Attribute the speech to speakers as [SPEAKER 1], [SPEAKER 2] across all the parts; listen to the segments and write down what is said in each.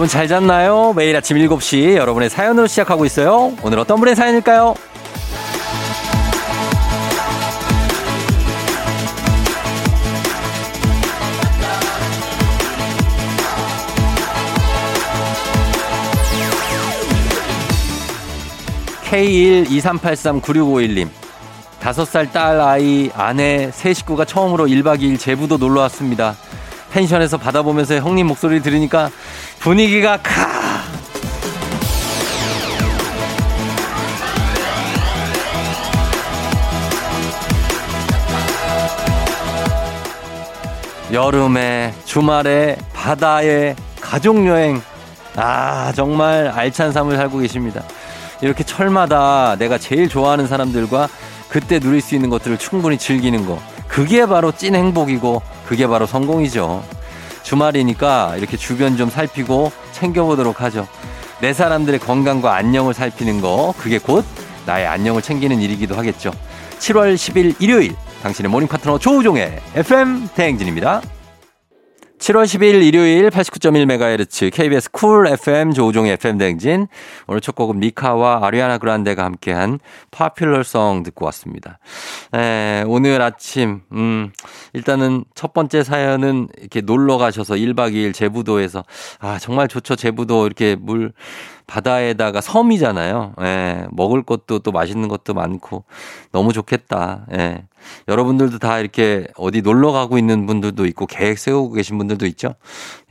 [SPEAKER 1] 여러분 잘 잤나요? 매일 아침 7시 여러분의 사연으로 시작하고 있어요. 오늘 어떤 분의 사연일까요? K123839651님. 다섯 살딸 아이 아내 세 식구가 처음으로 1박 2일 제부도 놀러 왔습니다. 펜션에서 받아보면서 형님 목소리 들으니까 분위기가 카! 여름에 주말에 바다에 가족여행 아 정말 알찬 삶을 살고 계십니다. 이렇게 철마다 내가 제일 좋아하는 사람들과 그때 누릴 수 있는 것들을 충분히 즐기는 거 그게 바로 찐 행복이고 그게 바로 성공이죠. 주말이니까 이렇게 주변 좀 살피고 챙겨보도록 하죠. 내 사람들의 건강과 안녕을 살피는 거 그게 곧 나의 안녕을 챙기는 일이기도 하겠죠. 7월 10일 일요일 당신의 모닝 파트너 조우종의 FM 대행진입니다. 7월 10일 일요일 89.1MHz KBS 쿨 FM 조우종의 FM 대행진. 오늘 첫 곡은 미카와 아리아나 그란데가 함께한 파퓰러송 듣고 왔습니다. 에, 오늘 아침, 음, 일단은 첫 번째 사연은 이렇게 놀러 가셔서 1박 2일 제부도에서 아, 정말 좋죠. 제부도 이렇게 물, 바다에다가 섬이잖아요. 예, 먹을 것도 또 맛있는 것도 많고 너무 좋겠다. 예. 여러분들도 다 이렇게 어디 놀러 가고 있는 분들도 있고 계획 세우고 계신 분들도 있죠.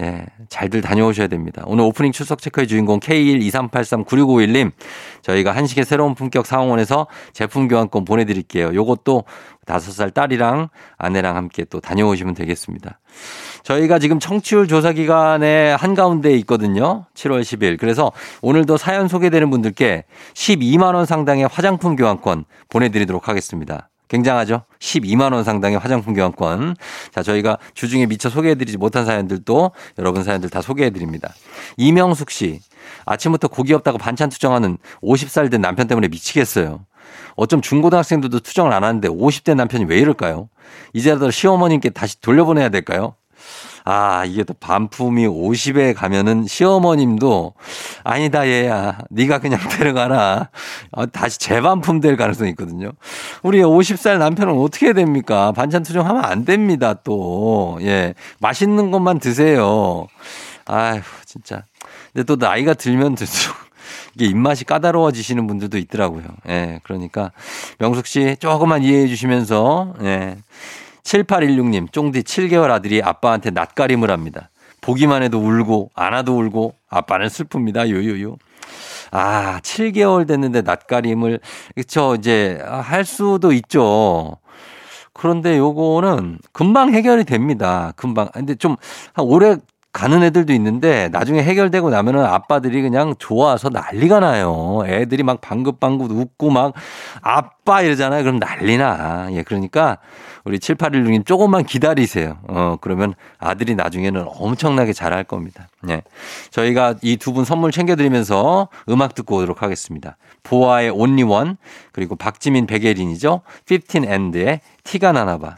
[SPEAKER 1] 예, 잘들 다녀오셔야 됩니다. 오늘 오프닝 출석 체크의 주인공 K123839651님 저희가 한식의 새로운 품격 상황원에서 제품 교환권 보내드릴게요. 요것도 다섯 살 딸이랑 아내랑 함께 또 다녀오시면 되겠습니다. 저희가 지금 청취율 조사 기간에 한가운데 있거든요. 7월 10일. 그래서 오늘도 사연 소개되는 분들께 12만원 상당의 화장품 교환권 보내드리도록 하겠습니다. 굉장하죠? 12만원 상당의 화장품 교환권. 자, 저희가 주중에 미처 소개해드리지 못한 사연들도 여러분 사연들 다 소개해드립니다. 이명숙 씨. 아침부터 고기 없다고 반찬 투정하는 50살 된 남편 때문에 미치겠어요. 어쩜 중고등학생들도 투정을 안 하는데 50대 남편이 왜 이럴까요? 이제라도 시어머님께 다시 돌려보내야 될까요? 아, 이게 또 반품이 50에 가면은 시어머님도 아니다 얘야. 네가 그냥 데려가라. 어, 다시 재반품 될 가능성이 있거든요. 우리 50살 남편은 어떻게 해야 됩니까? 반찬 투정하면 안 됩니다, 또. 예. 맛있는 것만 드세요. 아휴, 진짜. 근데 또 나이가 들면 들수록 이게 입맛이 까다로워지시는 분들도 있더라고요. 예. 그러니까 명숙 씨 조금만 이해해 주시면서 예. 7816님, 쫑디 7개월 아들이 아빠한테 낯가림을 합니다. 보기만 해도 울고, 안아도 울고, 아빠는 슬픕니다. 요요요. 아, 7개월 됐는데 낯가림을, 그쵸, 이제, 할 수도 있죠. 그런데 요거는 금방 해결이 됩니다. 금방. 근데 좀, 한 오래 가는 애들도 있는데 나중에 해결되고 나면은 아빠들이 그냥 좋아서 난리가 나요. 애들이 막 방긋방긋 웃고 막 아빠 이러잖아요. 그럼 난리나. 예, 그러니까 우리 7816님 조금만 기다리세요. 어, 그러면 아들이 나중에는 엄청나게 잘할 겁니다. 예. 저희가 이 두 분 선물 챙겨드리면서 음악 듣고 오도록 하겠습니다. 보아의 Only One 그리고 박지민 백예린이죠. 15&의 티가 나나봐.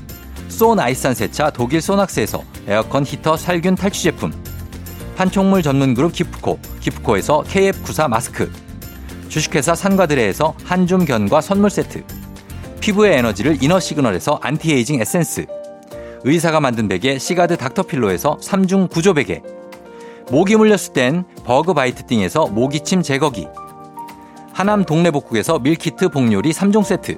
[SPEAKER 1] 소 나이산 세차 독일 소낙스에서 에어컨 히터 살균 탈취 제품. 판촉물 전문 그룹 기프코, 기프코에서 KF94 마스크. 주식회사 산과드레에서 한줌 견과 선물 세트. 피부의 에너지를 이너 시그널에서 안티에이징 에센스. 의사가 만든 베개 시가드 닥터필로에서 3중 구조 베개.
[SPEAKER 2] 모기 물렸을 땐 Bug Bite Thing에서 모기침 제거기 하남 동네복국에서 밀키트 복요리 3종 세트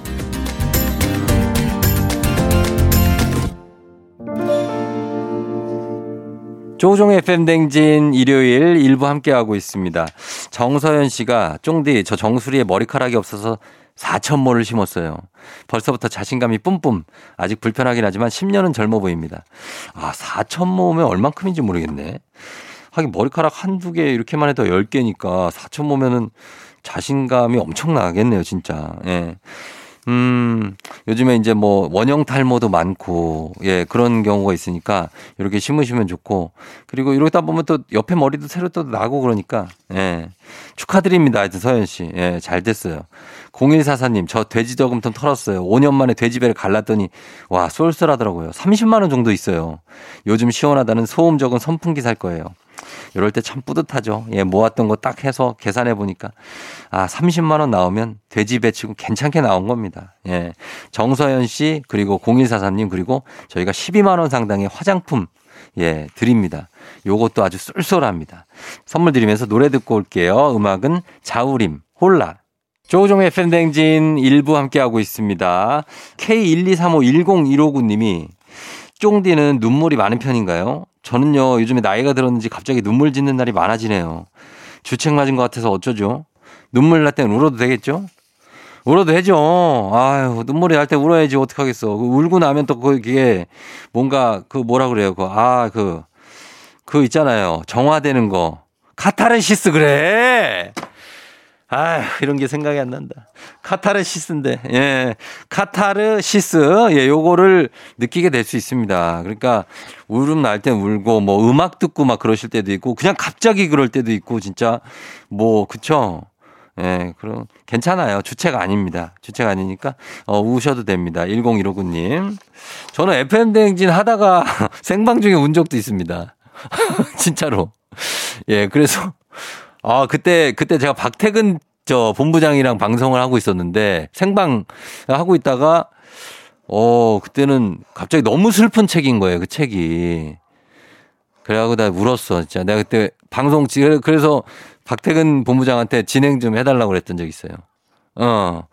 [SPEAKER 1] 조종의 FM댕진 일요일 일부 함께하고 있습니다. 정서연 씨가 쫑디 저 정수리에 머리카락이 없어서 4천모를 심었어요. 벌써부터 자신감이 뿜뿜. 아직 불편하긴 하지만 10년은 젊어 보입니다. 아, 4천모면 얼만큼인지 모르겠네. 하긴 머리카락 한두 개 이렇게만 해도 10개니까 4천모면은 자신감이 엄청나겠네요, 진짜. 예. 음, 요즘에 이제 뭐 원형 탈모도 많고, 예, 그런 경우가 있으니까 이렇게 심으시면 좋고, 그리고 이러다 보면 또 옆에 머리도 새로 또 나고 그러니까, 예. 축하드립니다. 하여튼 서현 씨. 예, 잘 됐어요. 0144님, 저 돼지 저금통 털었어요. 5년 만에 돼지배를 갈랐더니, 와, 쏠쏠하더라고요. 30만원 정도 있어요. 요즘 시원하다는 소음 적은 선풍기 살 거예요. 이럴 때 참 뿌듯하죠. 예, 모았던 거 딱 해서 계산해 보니까 아, 30만 원 나오면 돼지 배치고 괜찮게 나온 겁니다. 예. 정서연 씨 그리고 0143님 그리고 저희가 12만 원 상당의 화장품 예, 드립니다. 요것도 아주 쏠쏠합니다. 선물 드리면서 노래 듣고 올게요. 음악은 자우림, 홀라. 조종의 팬댕진 일부 함께하고 있습니다. K123510159님이 쫑디는 눈물이 많은 편인가요? 저는요, 요즘에 나이가 들었는지 갑자기 눈물 짓는 날이 많아지네요. 주책 맞은 것 같아서 어쩌죠? 눈물 날 땐 울어도 되겠죠? 울어도 되죠. 아유, 눈물이 날 때 울어야지 어떡하겠어. 그 울고 나면 또 그게 뭔가 그 뭐라 그래요. 그, 아, 그, 그 있잖아요. 정화되는 거. 카타르시스 그래. 아, 이런 게 생각이 안 난다. 카타르시스인데, 예. 카타르시스, 예, 요거를 느끼게 될 수 있습니다. 그러니까, 울음 날 땐 울고, 뭐, 음악 듣고 막 그러실 때도 있고, 그냥 갑자기 그럴 때도 있고, 진짜, 뭐, 그쵸? 예, 그럼, 괜찮아요. 주체가 아닙니다. 주체가 아니니까, 어, 우셔도 됩니다. 1015구님. 저는 FM대행진 하다가 생방 중에 운 적도 있습니다. 진짜로. 예, 그래서, 아, 그때, 그때 제가 박태근 저 본부장이랑 방송을 하고 있었는데 생방 하고 있다가 어, 그때는 갑자기 너무 슬픈 책인 거예요, 그 책이. 그래가지고 나 울었어, 진짜. 내가 그때 방송, 그래서 박태근 본부장한테 진행 좀 해달라고 그랬던 적 있어요. 어.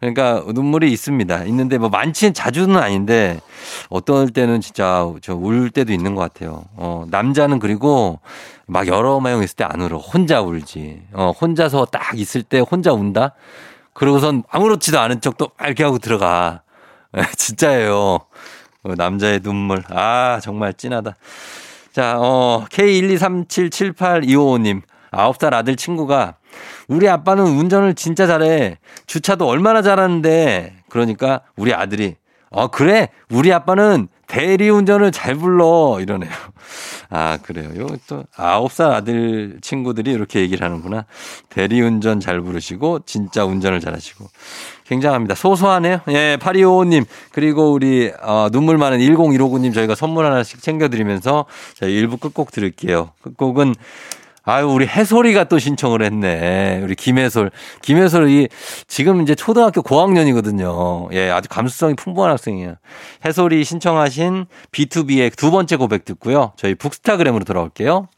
[SPEAKER 1] 그러니까 눈물이 있습니다. 있는데 뭐 많지는 자주는 아닌데 어떨 때는 진짜 저 울 때도 있는 것 같아요. 어, 남자는 그리고 막 여러 명 있을 때 안 울어. 혼자 울지. 어, 혼자서 딱 있을 때 혼자 운다? 그러고선 아무렇지도 않은 척도 이렇게 하고 들어가. 진짜예요. 어, 남자의 눈물. 아, 정말 찐하다. 자, 어, K123778255님. 9살 아들 친구가 우리 아빠는 운전을 진짜 잘해. 주차도 얼마나 잘하는데. 그러니까 우리 아들이 어, 그래. 우리 아빠는 대리운전을 잘 불러. 이러네요. 아, 그래요. 요 또 아홉 살 아들 친구들이 이렇게 얘기를 하는구나. 대리운전 잘 부르시고, 진짜 운전을 잘 하시고. 굉장합니다. 소소하네요. 예, 8255님, 그리고 우리, 어, 눈물 많은 10159님 저희가 선물 하나씩 챙겨드리면서 저희 일부 끝곡 들을게요. 끝곡은 아유, 우리 해솔이가 또 신청을 했네. 우리 김해솔. 김해솔이 지금 이제 초등학교 고학년이거든요. 예, 아주 감수성이 풍부한 학생이에요. 해솔이 신청하신 B2B의 두 번째 고백 듣고요. 저희 북스타그램으로 돌아올게요.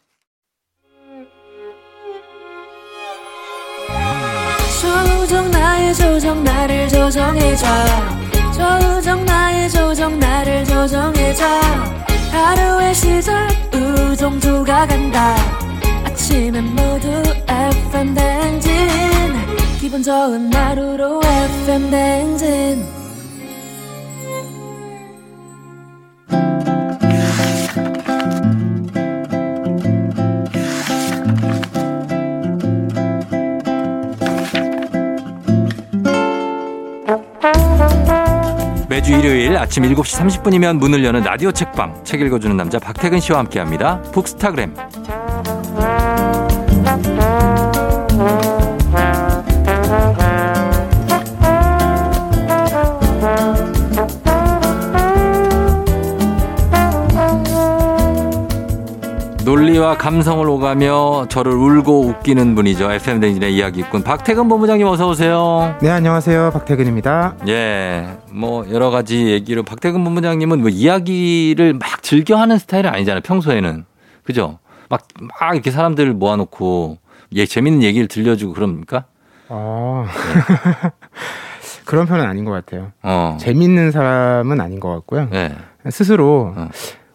[SPEAKER 1] 조정 나의 조정 나를 조정해줘 조정 나의 조정 나를 조정해줘 하루의 시절 우정조가 간다 아침엔 모두 FM 댕진. 기분 좋은 하루로 FM 댕진. 매주 일요일 아침 7시 30분이면 문을 여는 라디오 책방 책 읽어주는 남자 박태근 씨와 함께합니다. 북스타그램 이야기와 감성을 오가며 저를 울고 웃기는 분이죠. FM 댕진의 이야기꾼 박태근 본부장님 어서 오세요.
[SPEAKER 3] 네, 안녕하세요. 박태근입니다.
[SPEAKER 1] 예. 뭐 여러 가지 얘기로 박태근 본부장님은 뭐 이야기를 막 즐겨 하는 스타일은 아니잖아요. 평소에는. 그죠? 막, 막 이렇게 사람들 모아 놓고 예, 재밌는 얘기를 들려주고 그럽니까?
[SPEAKER 3] 아. 그런 편은 아닌 것 같아요.
[SPEAKER 1] 어.
[SPEAKER 3] 재밌는 사람은 아닌 것 같고요.
[SPEAKER 1] 예.
[SPEAKER 3] 스스로
[SPEAKER 1] 어.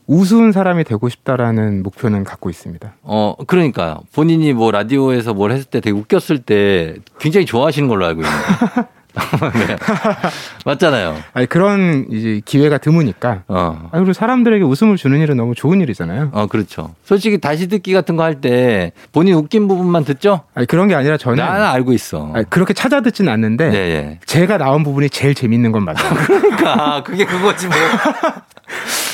[SPEAKER 3] 우스운 사람이 되고 싶다라는 목표는 갖고 있습니다.
[SPEAKER 1] 어, 그러니까요. 본인이 뭐 라디오에서 뭘 했을 때 되게 웃겼을 때 굉장히 좋아하시는 걸로 알고 있는데. 네. 맞잖아요.
[SPEAKER 3] 아니 그런 이제 기회가 드무니까.
[SPEAKER 1] 어.
[SPEAKER 3] 아 그리고 사람들에게 웃음을 주는 일은 너무 좋은 일이잖아요.
[SPEAKER 1] 어, 그렇죠. 솔직히 다시 듣기 같은 거 할 때 본인 웃긴 부분만 듣죠?
[SPEAKER 3] 아니 그런 게 아니라 저는
[SPEAKER 1] 나는 알고 있어.
[SPEAKER 3] 아니, 그렇게 찾아 듣진 않는데
[SPEAKER 1] 네, 예.
[SPEAKER 3] 제가 나온 부분이 제일 재밌는 건 맞아요.
[SPEAKER 1] 그러니까 그게 그거지 뭐.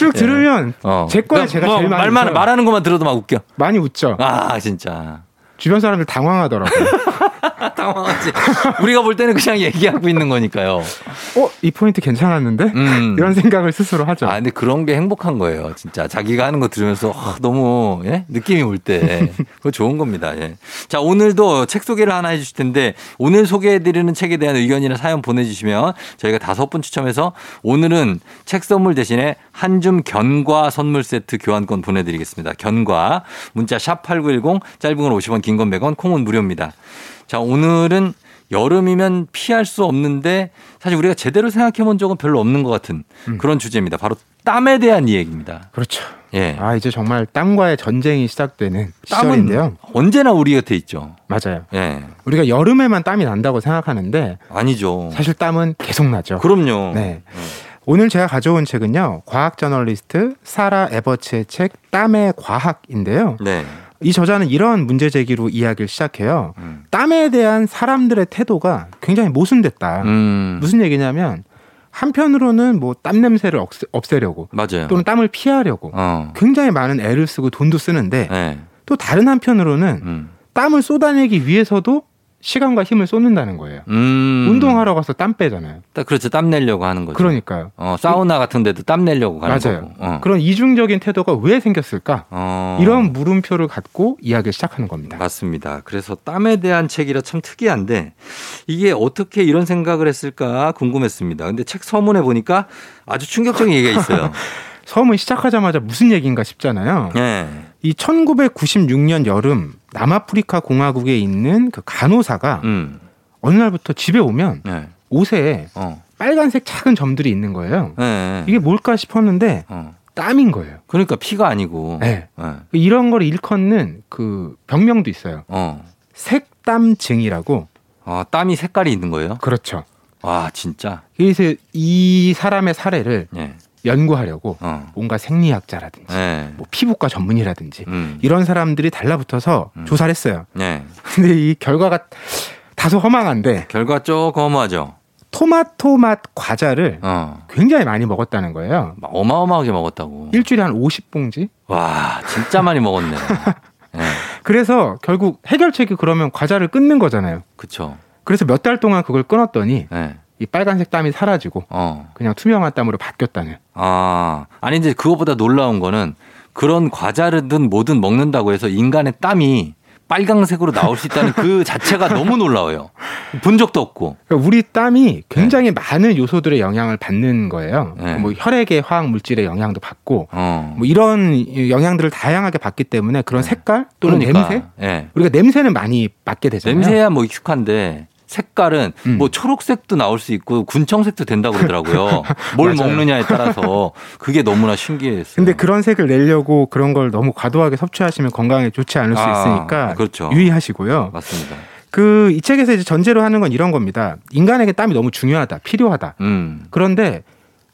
[SPEAKER 3] 쭉 들으면
[SPEAKER 1] 어.
[SPEAKER 3] 제 거에 제가
[SPEAKER 1] 뭐
[SPEAKER 3] 제일 많이
[SPEAKER 1] 말만. 말하는 것만 들어도 막 웃겨.
[SPEAKER 3] 많이 웃죠.
[SPEAKER 1] 아, 진짜.
[SPEAKER 3] 주변 사람들 당황하더라고요.
[SPEAKER 1] 당황하지. 우리가 볼 때는 그냥 얘기하고 있는 거니까요.
[SPEAKER 3] 어, 이 포인트 괜찮았는데?
[SPEAKER 1] 음.
[SPEAKER 3] 이런 생각을 스스로 하죠.
[SPEAKER 1] 아, 근데 그런 게 행복한 거예요. 진짜. 자기가 하는 거 들으면서 아, 너무, 예? 느낌이 올 때. 그거 좋은 겁니다. 예. 자, 오늘도 책 소개를 하나 해 주실 텐데, 오늘 소개해 드리는 책에 대한 의견이나 사연 보내 주시면 저희가 다섯 분 추첨해서 오늘은 책 선물 대신에 한줌 견과 선물 세트 교환권 보내 드리겠습니다. 견과. 문자 샵8910, 짧은 건 50원, 긴 건 100원, 콩은 무료입니다. 자, 오늘은 여름이면 피할 수 없는데 사실 우리가 제대로 생각해 본 적은 별로 없는 것 같은
[SPEAKER 3] 음.
[SPEAKER 1] 그런 주제입니다. 바로 땀에 대한 이야기입니다.
[SPEAKER 3] 그렇죠.
[SPEAKER 1] 예.
[SPEAKER 3] 아, 이제 정말 땀과의 전쟁이 시작되는
[SPEAKER 1] 땀은
[SPEAKER 3] 시절인데요.
[SPEAKER 1] 언제나 우리 곁에 있죠.
[SPEAKER 3] 맞아요.
[SPEAKER 1] 예.
[SPEAKER 3] 우리가 여름에만 땀이 난다고 생각하는데
[SPEAKER 1] 아니죠.
[SPEAKER 3] 사실 땀은 계속 나죠.
[SPEAKER 1] 그럼요.
[SPEAKER 3] 네. 오늘 제가 가져온 책은요. 과학 저널리스트 사라 에버츠의 책 땀의 과학인데요.
[SPEAKER 1] 네.
[SPEAKER 3] 이 저자는 이런 문제 제기로 이야기를 시작해요.
[SPEAKER 1] 음.
[SPEAKER 3] 땀에 대한 사람들의 태도가 굉장히 모순됐다.
[SPEAKER 1] 음.
[SPEAKER 3] 무슨 얘기냐면 한편으로는 뭐 땀 냄새를 없애, 없애려고
[SPEAKER 1] 맞아요.
[SPEAKER 3] 또는 땀을 피하려고
[SPEAKER 1] 어.
[SPEAKER 3] 굉장히 많은 애를 쓰고 돈도 쓰는데
[SPEAKER 1] 네.
[SPEAKER 3] 또 다른 한편으로는
[SPEAKER 1] 음.
[SPEAKER 3] 땀을 쏟아내기 위해서도 시간과 힘을 쏟는다는 거예요.
[SPEAKER 1] 음.
[SPEAKER 3] 운동하러 가서 땀 빼잖아요.
[SPEAKER 1] 딱 그렇죠. 땀 내려고 하는 거죠.
[SPEAKER 3] 그러니까요.
[SPEAKER 1] 어, 사우나 같은 데도 땀 내려고 가는
[SPEAKER 3] 맞아요.
[SPEAKER 1] 거고. 어.
[SPEAKER 3] 그런 이중적인 태도가 왜 생겼을까?
[SPEAKER 1] 어.
[SPEAKER 3] 이런 물음표를 갖고 이야기를 시작하는 겁니다.
[SPEAKER 1] 맞습니다. 그래서 땀에 대한 책이라 참 특이한데 이게 어떻게 이런 생각을 했을까 궁금했습니다. 근데 책 서문에 보니까 아주 충격적인 얘기가 있어요.
[SPEAKER 3] 처음은 시작하자마자 무슨 얘기인가 싶잖아요.
[SPEAKER 1] 네.
[SPEAKER 3] 이 1996년 여름 남아프리카 공화국에 있는 그 간호사가
[SPEAKER 1] 음.
[SPEAKER 3] 어느 날부터 집에 오면
[SPEAKER 1] 네.
[SPEAKER 3] 옷에
[SPEAKER 1] 어.
[SPEAKER 3] 빨간색 작은 점들이 있는 거예요.
[SPEAKER 1] 네.
[SPEAKER 3] 이게 뭘까 싶었는데
[SPEAKER 1] 어.
[SPEAKER 3] 땀인 거예요.
[SPEAKER 1] 그러니까 피가 아니고.
[SPEAKER 3] 네.
[SPEAKER 1] 네.
[SPEAKER 3] 이런 걸 일컫는 그 병명도 있어요.
[SPEAKER 1] 어.
[SPEAKER 3] 색땀증이라고.
[SPEAKER 1] 아, 땀이 색깔이 있는 거예요?
[SPEAKER 3] 그렇죠.
[SPEAKER 1] 와, 진짜.
[SPEAKER 3] 그래서 이 사람의 사례를
[SPEAKER 1] 예.
[SPEAKER 3] 연구하려고
[SPEAKER 1] 어.
[SPEAKER 3] 뭔가 생리학자라든지
[SPEAKER 1] 네.
[SPEAKER 3] 뭐 피부과 전문의라든지
[SPEAKER 1] 음.
[SPEAKER 3] 이런 사람들이 달라붙어서
[SPEAKER 1] 음.
[SPEAKER 3] 조사를 했어요.
[SPEAKER 1] 네.
[SPEAKER 3] 근데 이 결과가 다소 허망한데
[SPEAKER 1] 결과 조금 허무하죠.
[SPEAKER 3] 토마토 맛 과자를
[SPEAKER 1] 어.
[SPEAKER 3] 굉장히 많이 먹었다는 거예요.
[SPEAKER 1] 막 어마어마하게 먹었다고.
[SPEAKER 3] 일주일에 한 50봉지?
[SPEAKER 1] 와, 진짜 많이 먹었네. 네.
[SPEAKER 3] 그래서 결국 해결책이 그러면 과자를 끊는 거잖아요.
[SPEAKER 1] 그쵸.
[SPEAKER 3] 그래서 몇 달 동안 그걸 끊었더니
[SPEAKER 1] 네.
[SPEAKER 3] 이 빨간색 땀이 사라지고
[SPEAKER 1] 어.
[SPEAKER 3] 그냥 투명한 땀으로 바뀌었다는.
[SPEAKER 1] 아, 아니 이제 그거보다 놀라운 거는 그런 과자든 뭐든 먹는다고 해서 인간의 땀이 빨강색으로 나올 수 있다는 그 자체가 너무 놀라워요. 본 적도 없고.
[SPEAKER 3] 그러니까 우리 땀이 굉장히 많은 요소들의 영향을 받는 거예요.
[SPEAKER 1] 네.
[SPEAKER 3] 뭐 혈액의 화학 물질의 영향도 받고
[SPEAKER 1] 어.
[SPEAKER 3] 뭐 이런 영향들을 다양하게 받기 때문에 그런
[SPEAKER 1] 네.
[SPEAKER 3] 색깔 또는
[SPEAKER 1] 그러니까.
[SPEAKER 3] 냄새
[SPEAKER 1] 예.
[SPEAKER 3] 우리가 냄새는 많이 맡게 되잖아요.
[SPEAKER 1] 냄새야 뭐 익숙한데 색깔은
[SPEAKER 3] 음.
[SPEAKER 1] 뭐 초록색도 나올 수 있고 군청색도 된다고 그러더라고요. 뭘. 먹느냐에 따라서 그게 너무나 신기했어요.
[SPEAKER 3] 근데 그런 색을 내려고 그런 걸 너무 과도하게 섭취하시면 건강에 좋지 않을 수
[SPEAKER 1] 아,
[SPEAKER 3] 있으니까
[SPEAKER 1] 그렇죠.
[SPEAKER 3] 유의하시고요.
[SPEAKER 1] 맞습니다.
[SPEAKER 3] 그 이 책에서 이제 전제로 하는 건 이런 겁니다. 인간에게 땀이 너무 중요하다, 필요하다.
[SPEAKER 1] 음.
[SPEAKER 3] 그런데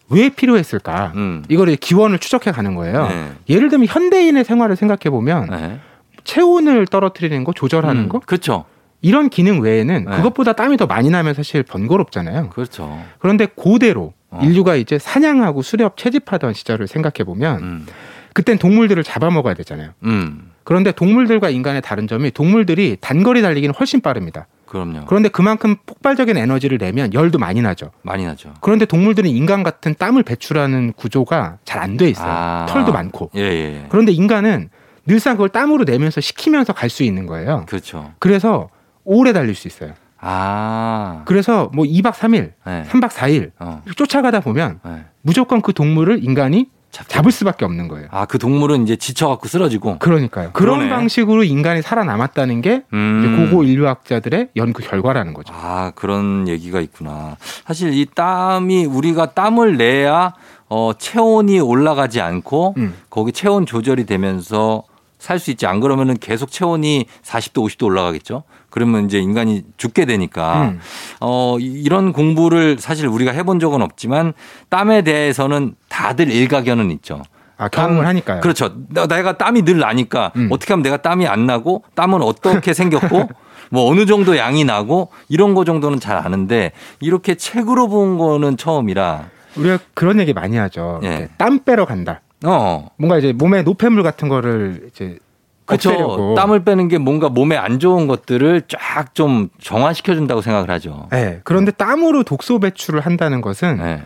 [SPEAKER 3] 왜 필요했을까?
[SPEAKER 1] 음.
[SPEAKER 3] 이걸 이제 기원을 추적해 가는 거예요.
[SPEAKER 1] 네.
[SPEAKER 3] 예를 들면 현대인의 생활을 생각해 보면
[SPEAKER 1] 네.
[SPEAKER 3] 체온을 떨어뜨리는 거, 조절하는
[SPEAKER 1] 음,
[SPEAKER 3] 거
[SPEAKER 1] 그렇죠.
[SPEAKER 3] 이런 기능 외에는
[SPEAKER 1] 네.
[SPEAKER 3] 그것보다 땀이 더 많이 나면 사실 번거롭잖아요.
[SPEAKER 1] 그렇죠.
[SPEAKER 3] 그런데 고대로
[SPEAKER 1] 어.
[SPEAKER 3] 인류가 이제 사냥하고 수렵 채집하던 시절을 생각해 보면
[SPEAKER 1] 음.
[SPEAKER 3] 그땐 동물들을 잡아먹어야 되잖아요.
[SPEAKER 1] 음.
[SPEAKER 3] 그런데 동물들과 인간의 다른 점이 동물들이 단거리 달리기는 훨씬 빠릅니다.
[SPEAKER 1] 그럼요.
[SPEAKER 3] 그런데 그만큼 폭발적인 에너지를 내면 열도 많이 나죠.
[SPEAKER 1] 많이 나죠.
[SPEAKER 3] 그런데 동물들은 인간 같은 땀을 배출하는 구조가 잘 안 돼 있어요.
[SPEAKER 1] 아.
[SPEAKER 3] 털도 많고.
[SPEAKER 1] 예, 예. 예.
[SPEAKER 3] 그런데 인간은 늘상 그걸 땀으로 내면서 식히면서 갈 수 있는 거예요.
[SPEAKER 1] 그렇죠.
[SPEAKER 3] 그래서 오래 달릴 수 있어요.
[SPEAKER 1] 아.
[SPEAKER 3] 그래서 뭐 2박 3일,
[SPEAKER 1] 네.
[SPEAKER 3] 3박 4일
[SPEAKER 1] 어.
[SPEAKER 3] 쫓아가다 보면
[SPEAKER 1] 네.
[SPEAKER 3] 무조건 그 동물을 인간이
[SPEAKER 1] 잡-
[SPEAKER 3] 잡을 수밖에 없는 거예요.
[SPEAKER 1] 아, 그 동물은 이제 지쳐갖고 쓰러지고.
[SPEAKER 3] 그러니까요. 그런
[SPEAKER 1] 그러네.
[SPEAKER 3] 방식으로 인간이 살아남았다는 게
[SPEAKER 1] 음.
[SPEAKER 3] 고고 인류학자들의 연구 결과라는 거죠.
[SPEAKER 1] 아, 그런 얘기가 있구나. 사실 이 땀이 우리가 땀을 내야 어, 체온이 올라가지 않고
[SPEAKER 3] 음.
[SPEAKER 1] 거기 체온 조절이 되면서 살 수 있지. 안 그러면은 계속 체온이 40도, 50도 올라가겠죠. 그러면 이제 인간이 죽게 되니까
[SPEAKER 3] 음.
[SPEAKER 1] 어, 이- 이런 공부를 사실 우리가 해본 적은 없지만 땀에 대해서는 다들 일가견은 있죠.
[SPEAKER 3] 아, 경험을
[SPEAKER 1] 땀-
[SPEAKER 3] 하니까요.
[SPEAKER 1] 그렇죠. 나- 내가 땀이 늘 나니까
[SPEAKER 3] 음.
[SPEAKER 1] 어떻게 하면 내가 땀이 안 나고 땀은 어떻게 생겼고 뭐 어느 정도 양이 나고 이런 거 정도는 잘 아는데 이렇게 책으로 본 거는 처음이라
[SPEAKER 3] 우리가 그런 얘기 많이 하죠.
[SPEAKER 1] 예.
[SPEAKER 3] 땀 빼러 간다.
[SPEAKER 1] 어.
[SPEAKER 3] 뭔가 이제 몸에 노폐물 같은 거를 이제
[SPEAKER 1] 그렇죠. 땀을 빼는 게 뭔가 몸에 안 좋은 것들을 쫙 좀 정화시켜 준다고 생각을 하죠.
[SPEAKER 3] 네. 그런데 땀으로 독소 배출을 한다는 것은
[SPEAKER 1] 네.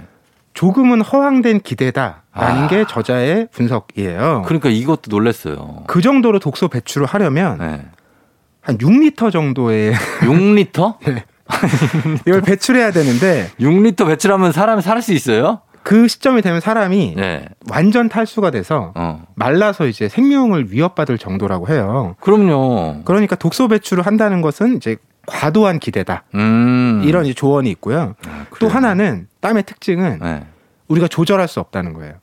[SPEAKER 3] 조금은 허황된 기대다라는
[SPEAKER 1] 아.
[SPEAKER 3] 게 저자의 분석이에요. 그,
[SPEAKER 1] 그러니까 이것도 놀랐어요.
[SPEAKER 3] 정도로 독소 배출을 하려면
[SPEAKER 1] 네.
[SPEAKER 3] 한 6리터 정도의
[SPEAKER 1] 6리터?
[SPEAKER 3] 이걸 배출해야 되는데
[SPEAKER 1] 6리터 배출하면 사람이 살 수 있어요?
[SPEAKER 3] 그 시점이 되면 사람이
[SPEAKER 1] 네.
[SPEAKER 3] 완전 탈수가 돼서
[SPEAKER 1] 어.
[SPEAKER 3] 말라서 이제 생명을 위협받을 정도라고 해요.
[SPEAKER 1] 그럼요.
[SPEAKER 3] 그러니까 독소 배출을 한다는 것은 이제 과도한 기대다.
[SPEAKER 1] 음.
[SPEAKER 3] 이런 이제 조언이 있고요.
[SPEAKER 1] 아,
[SPEAKER 3] 또? 하나는 땀의 특징은
[SPEAKER 1] 네.
[SPEAKER 3] 우리가 조절할 수 없다는 거예요.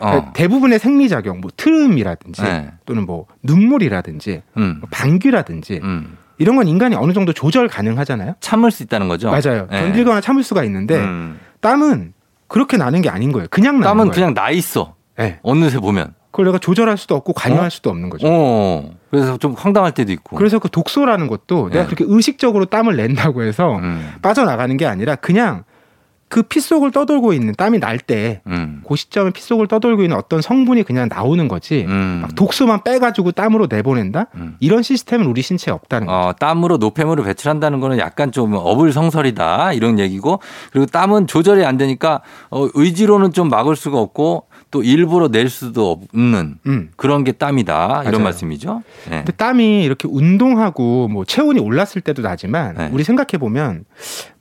[SPEAKER 1] 어.
[SPEAKER 3] 그러니까 대부분의 생리작용, 뭐 트름이라든지
[SPEAKER 1] 네.
[SPEAKER 3] 또는 뭐 눈물이라든지
[SPEAKER 1] 음.
[SPEAKER 3] 뭐 방귀라든지
[SPEAKER 1] 음.
[SPEAKER 3] 이런 건 인간이 어느 정도 조절 가능하잖아요.
[SPEAKER 1] 참을 수 있다는 거죠?
[SPEAKER 3] 맞아요.
[SPEAKER 1] 네.
[SPEAKER 3] 견딜거나 참을 수가 있는데
[SPEAKER 1] 음.
[SPEAKER 3] 땀은 그렇게 나는 게 아닌 거예요. 그냥 나는
[SPEAKER 1] 땀은
[SPEAKER 3] 거예요.
[SPEAKER 1] 그냥 나 있어.
[SPEAKER 3] 네.
[SPEAKER 1] 어느새 보면.
[SPEAKER 3] 그걸 내가 조절할 수도 없고 관여할
[SPEAKER 1] 어?
[SPEAKER 3] 수도 없는 거죠.
[SPEAKER 1] 어. 그래서 좀 황당할 때도 있고.
[SPEAKER 3] 그래서 그 독소라는 것도 내가
[SPEAKER 1] 네.
[SPEAKER 3] 그렇게 의식적으로 땀을 낸다고 해서
[SPEAKER 1] 음.
[SPEAKER 3] 빠져나가는 게 아니라 그냥 그 피 속을 떠돌고 있는 땀이 날 때그
[SPEAKER 1] 음.
[SPEAKER 3] 시점에 피 속을 떠돌고 있는 어떤 성분이 그냥 나오는 거지
[SPEAKER 1] 음.
[SPEAKER 3] 막 독소만 빼가지고 땀으로 내보낸다
[SPEAKER 1] 음.
[SPEAKER 3] 이런 시스템은 우리 신체에 없다는 거죠.
[SPEAKER 1] 어, 땀으로 노폐물을 배출한다는 거는 약간 좀 어불성설이다 이런 얘기고 그리고 땀은 조절이 안 되니까 어, 의지로는 좀 막을 수가 없고 또 일부러 낼 수도 없는
[SPEAKER 3] 음.
[SPEAKER 1] 그런 게 땀이다
[SPEAKER 3] 맞아요.
[SPEAKER 1] 이런 말씀이죠. 네.
[SPEAKER 3] 근데 땀이 이렇게 운동하고 뭐 체온이 올랐을 때도 나지만
[SPEAKER 1] 네.
[SPEAKER 3] 우리 생각해 보면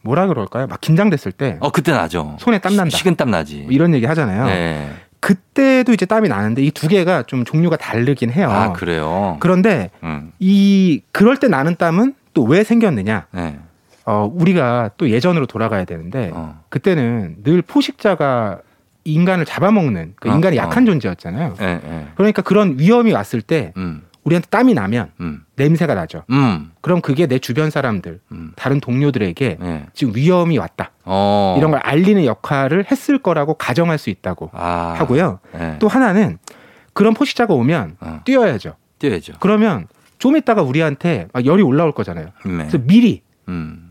[SPEAKER 3] 뭐라 그럴까요? 막 긴장됐을 때
[SPEAKER 1] 어 그때 나죠.
[SPEAKER 3] 손에 땀 난다.
[SPEAKER 1] 식은 땀 나지.
[SPEAKER 3] 뭐 이런 얘기 하잖아요.
[SPEAKER 1] 네.
[SPEAKER 3] 그때도 이제 땀이 나는데 이 두 개가 좀 종류가 다르긴 해요.
[SPEAKER 1] 아 그래요.
[SPEAKER 3] 그런데
[SPEAKER 1] 음.
[SPEAKER 3] 이 그럴 때 나는 땀은 또 왜 생겼느냐?
[SPEAKER 1] 네.
[SPEAKER 3] 어, 우리가 또 예전으로 돌아가야 되는데
[SPEAKER 1] 어.
[SPEAKER 3] 그때는 늘 포식자가 인간을 잡아먹는 그
[SPEAKER 1] 어,
[SPEAKER 3] 인간이
[SPEAKER 1] 어.
[SPEAKER 3] 약한 존재였잖아요.
[SPEAKER 1] 네, 네.
[SPEAKER 3] 그러니까 그런 위험이 왔을 때
[SPEAKER 1] 음.
[SPEAKER 3] 우리한테 땀이 나면
[SPEAKER 1] 음.
[SPEAKER 3] 냄새가 나죠.
[SPEAKER 1] 음.
[SPEAKER 3] 그럼 그게 내 주변 사람들,
[SPEAKER 1] 음.
[SPEAKER 3] 다른 동료들에게
[SPEAKER 1] 네.
[SPEAKER 3] 지금 위험이 왔다.
[SPEAKER 1] 어.
[SPEAKER 3] 이런 걸 알리는 역할을 했을 거라고 가정할 수 있다고
[SPEAKER 1] 아.
[SPEAKER 3] 하고요.
[SPEAKER 1] 네.
[SPEAKER 3] 또 하나는 그런 포식자가 오면
[SPEAKER 1] 어.
[SPEAKER 3] 뛰어야죠.
[SPEAKER 1] 뛰어야죠.
[SPEAKER 3] 그러면 좀 있다가 우리한테 막 열이 올라올 거잖아요.
[SPEAKER 1] 네.
[SPEAKER 3] 그래서 미리
[SPEAKER 1] 음.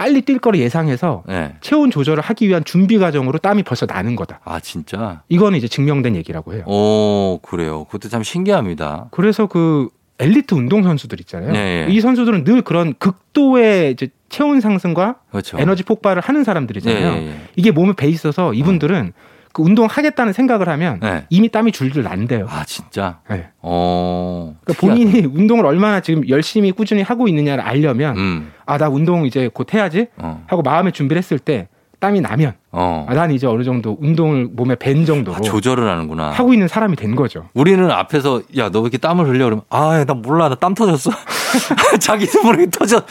[SPEAKER 3] 빨리 뛸 거를 예상해서
[SPEAKER 1] 네.
[SPEAKER 3] 체온 조절을 하기 위한 준비 과정으로 땀이 벌써 나는 거다.
[SPEAKER 1] 아 진짜.
[SPEAKER 3] 이거는 이제 증명된 얘기라고 해요.
[SPEAKER 1] 오 그래요. 그것도 참 신기합니다.
[SPEAKER 3] 그래서 그 엘리트 운동 선수들 있잖아요.
[SPEAKER 1] 네, 네.
[SPEAKER 3] 이 선수들은 늘 그런 극도의 이제 체온 상승과
[SPEAKER 1] 그렇죠.
[SPEAKER 3] 에너지 폭발을 하는 사람들이잖아요.
[SPEAKER 1] 네, 네,
[SPEAKER 3] 이게 몸에 배 있어서 이분들은 그 운동 하겠다는 생각을 하면
[SPEAKER 1] 네.
[SPEAKER 3] 이미 땀이 줄줄 난대요.
[SPEAKER 1] 아 진짜.
[SPEAKER 3] 네.
[SPEAKER 1] 어.
[SPEAKER 3] 그러니까 본인이 운동을 얼마나 지금 열심히 꾸준히 하고 있느냐를 알려면
[SPEAKER 1] 음.
[SPEAKER 3] 아나 운동 이제 곧 해야지
[SPEAKER 1] 어.
[SPEAKER 3] 하고 마음의 준비를 했을 때 땀이 나면
[SPEAKER 1] 어.
[SPEAKER 3] 아, 난 이제 어느 정도 운동을 몸에 밴 정도로
[SPEAKER 1] 아, 조절을 하는구나.
[SPEAKER 3] 하고 있는 사람이 된 거죠.
[SPEAKER 1] 우리는 앞에서 야 너 왜 이렇게 땀을 흘려 그러면 아나 몰라 나 땀 터졌어. 자기도 모르게 터져.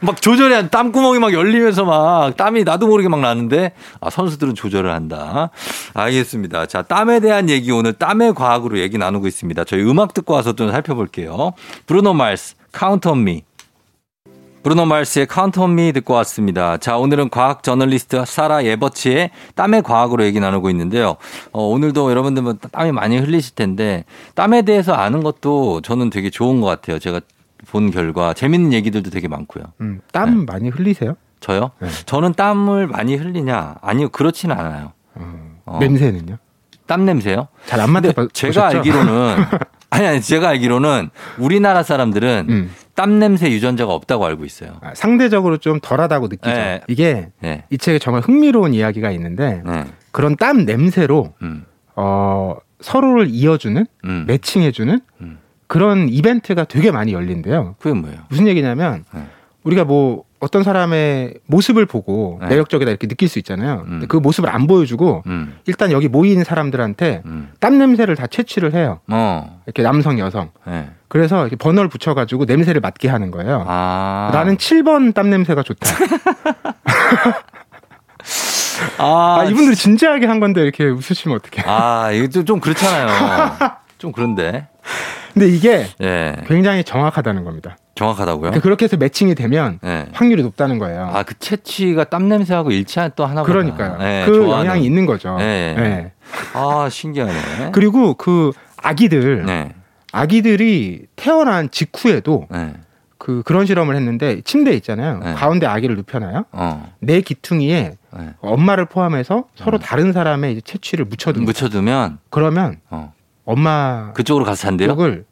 [SPEAKER 1] 막 조절이 안 땀구멍이 막 열리면서 막 땀이 나도 모르게 막 나는데 아 선수들은 조절을 한다. 알겠습니다. 자 땀에 대한 얘기 오늘 땀의 과학으로 얘기 나누고 있습니다. 저희 음악 듣고 와서 좀 살펴볼게요. 브루노 마스 Count on Me. 브루노 마스의 Count on Me 듣고 왔습니다. 자, 오늘은 과학 저널리스트 사라 예버치의 땀의 과학으로 얘기 나누고 있는데요. 어, 오늘도 여러분들 뭐 땀이 많이 흘리실 텐데 땀에 대해서 아는 것도 저는 되게 좋은 것 같아요. 제가 본 결과 재밌는 얘기들도 되게 많고요.
[SPEAKER 3] 음, 땀 많이 흘리세요?
[SPEAKER 1] 저요?
[SPEAKER 3] 네.
[SPEAKER 1] 저는 땀을 많이 흘리냐? 아니요, 그렇지는 않아요.
[SPEAKER 3] 어,
[SPEAKER 1] 어.
[SPEAKER 3] 냄새는요?
[SPEAKER 1] 땀 냄새요?
[SPEAKER 3] 잘 안 맡아
[SPEAKER 1] 제가 알기로는 아니 아니 제가 알기로는 우리나라 사람들은
[SPEAKER 3] 음.
[SPEAKER 1] 땀 냄새 유전자가 없다고 알고 있어요.
[SPEAKER 3] 아, 상대적으로 좀 덜하다고 느끼죠.
[SPEAKER 1] 네.
[SPEAKER 3] 이게
[SPEAKER 1] 네.
[SPEAKER 3] 이 책에 정말 흥미로운 이야기가 있는데
[SPEAKER 1] 네.
[SPEAKER 3] 그런 땀 냄새로
[SPEAKER 1] 음.
[SPEAKER 3] 어, 서로를 이어주는
[SPEAKER 1] 음.
[SPEAKER 3] 매칭해주는
[SPEAKER 1] 음.
[SPEAKER 3] 그런 이벤트가 되게 많이 열린대요.
[SPEAKER 1] 그게 뭐예요?
[SPEAKER 3] 무슨 얘기냐면
[SPEAKER 1] 네.
[SPEAKER 3] 우리가 뭐 어떤 사람의 모습을 보고
[SPEAKER 1] 네.
[SPEAKER 3] 매력적이다 이렇게 느낄 수 있잖아요.
[SPEAKER 1] 음.
[SPEAKER 3] 그 모습을 안 보여주고
[SPEAKER 1] 음.
[SPEAKER 3] 일단 여기 모인 사람들한테
[SPEAKER 1] 음.
[SPEAKER 3] 땀 냄새를 다 채취를 해요.
[SPEAKER 1] 어.
[SPEAKER 3] 이렇게 남성, 여성.
[SPEAKER 1] 네.
[SPEAKER 3] 그래서 이렇게 번호를 붙여가지고 냄새를 맡게 하는 거예요.
[SPEAKER 1] 아.
[SPEAKER 3] 나는 7번 땀 냄새가 좋다.
[SPEAKER 1] 아,
[SPEAKER 3] 아, 이분들이 진지하게 한 건데 이렇게 웃으시면 어떡해.
[SPEAKER 1] 아, 이거 좀, 좀 그렇잖아요. 좀 그런데.
[SPEAKER 3] 근데 이게
[SPEAKER 1] 예.
[SPEAKER 3] 굉장히 정확하다는 겁니다.
[SPEAKER 1] 정확하다고요?
[SPEAKER 3] 그러니까 그렇게 해서 매칭이 되면
[SPEAKER 1] 예.
[SPEAKER 3] 확률이 높다는 거예요.
[SPEAKER 1] 아, 그 채취가 땀 냄새하고 일치한 또 하나.
[SPEAKER 3] 그러니까요.
[SPEAKER 1] 예,
[SPEAKER 3] 그
[SPEAKER 1] 좋아하는.
[SPEAKER 3] 영향이 있는 거죠.
[SPEAKER 1] 예.
[SPEAKER 3] 네.
[SPEAKER 1] 아, 신기하네.
[SPEAKER 3] 그리고 그 아기들,
[SPEAKER 1] 네.
[SPEAKER 3] 아기들이 태어난 직후에도
[SPEAKER 1] 네.
[SPEAKER 3] 그 그런 실험을 했는데 침대 있잖아요.
[SPEAKER 1] 네.
[SPEAKER 3] 가운데 아기를 눕혀놔요.
[SPEAKER 1] 어.
[SPEAKER 3] 내 기퉁이에
[SPEAKER 1] 네.
[SPEAKER 3] 엄마를 포함해서 서로
[SPEAKER 1] 음.
[SPEAKER 3] 다른 사람의 이제 채취를 거예요.
[SPEAKER 1] 묻혀두면,
[SPEAKER 3] 그러면
[SPEAKER 1] 어.
[SPEAKER 3] 엄마
[SPEAKER 1] 그쪽으로 가서 잔대요?
[SPEAKER 3] 쪽을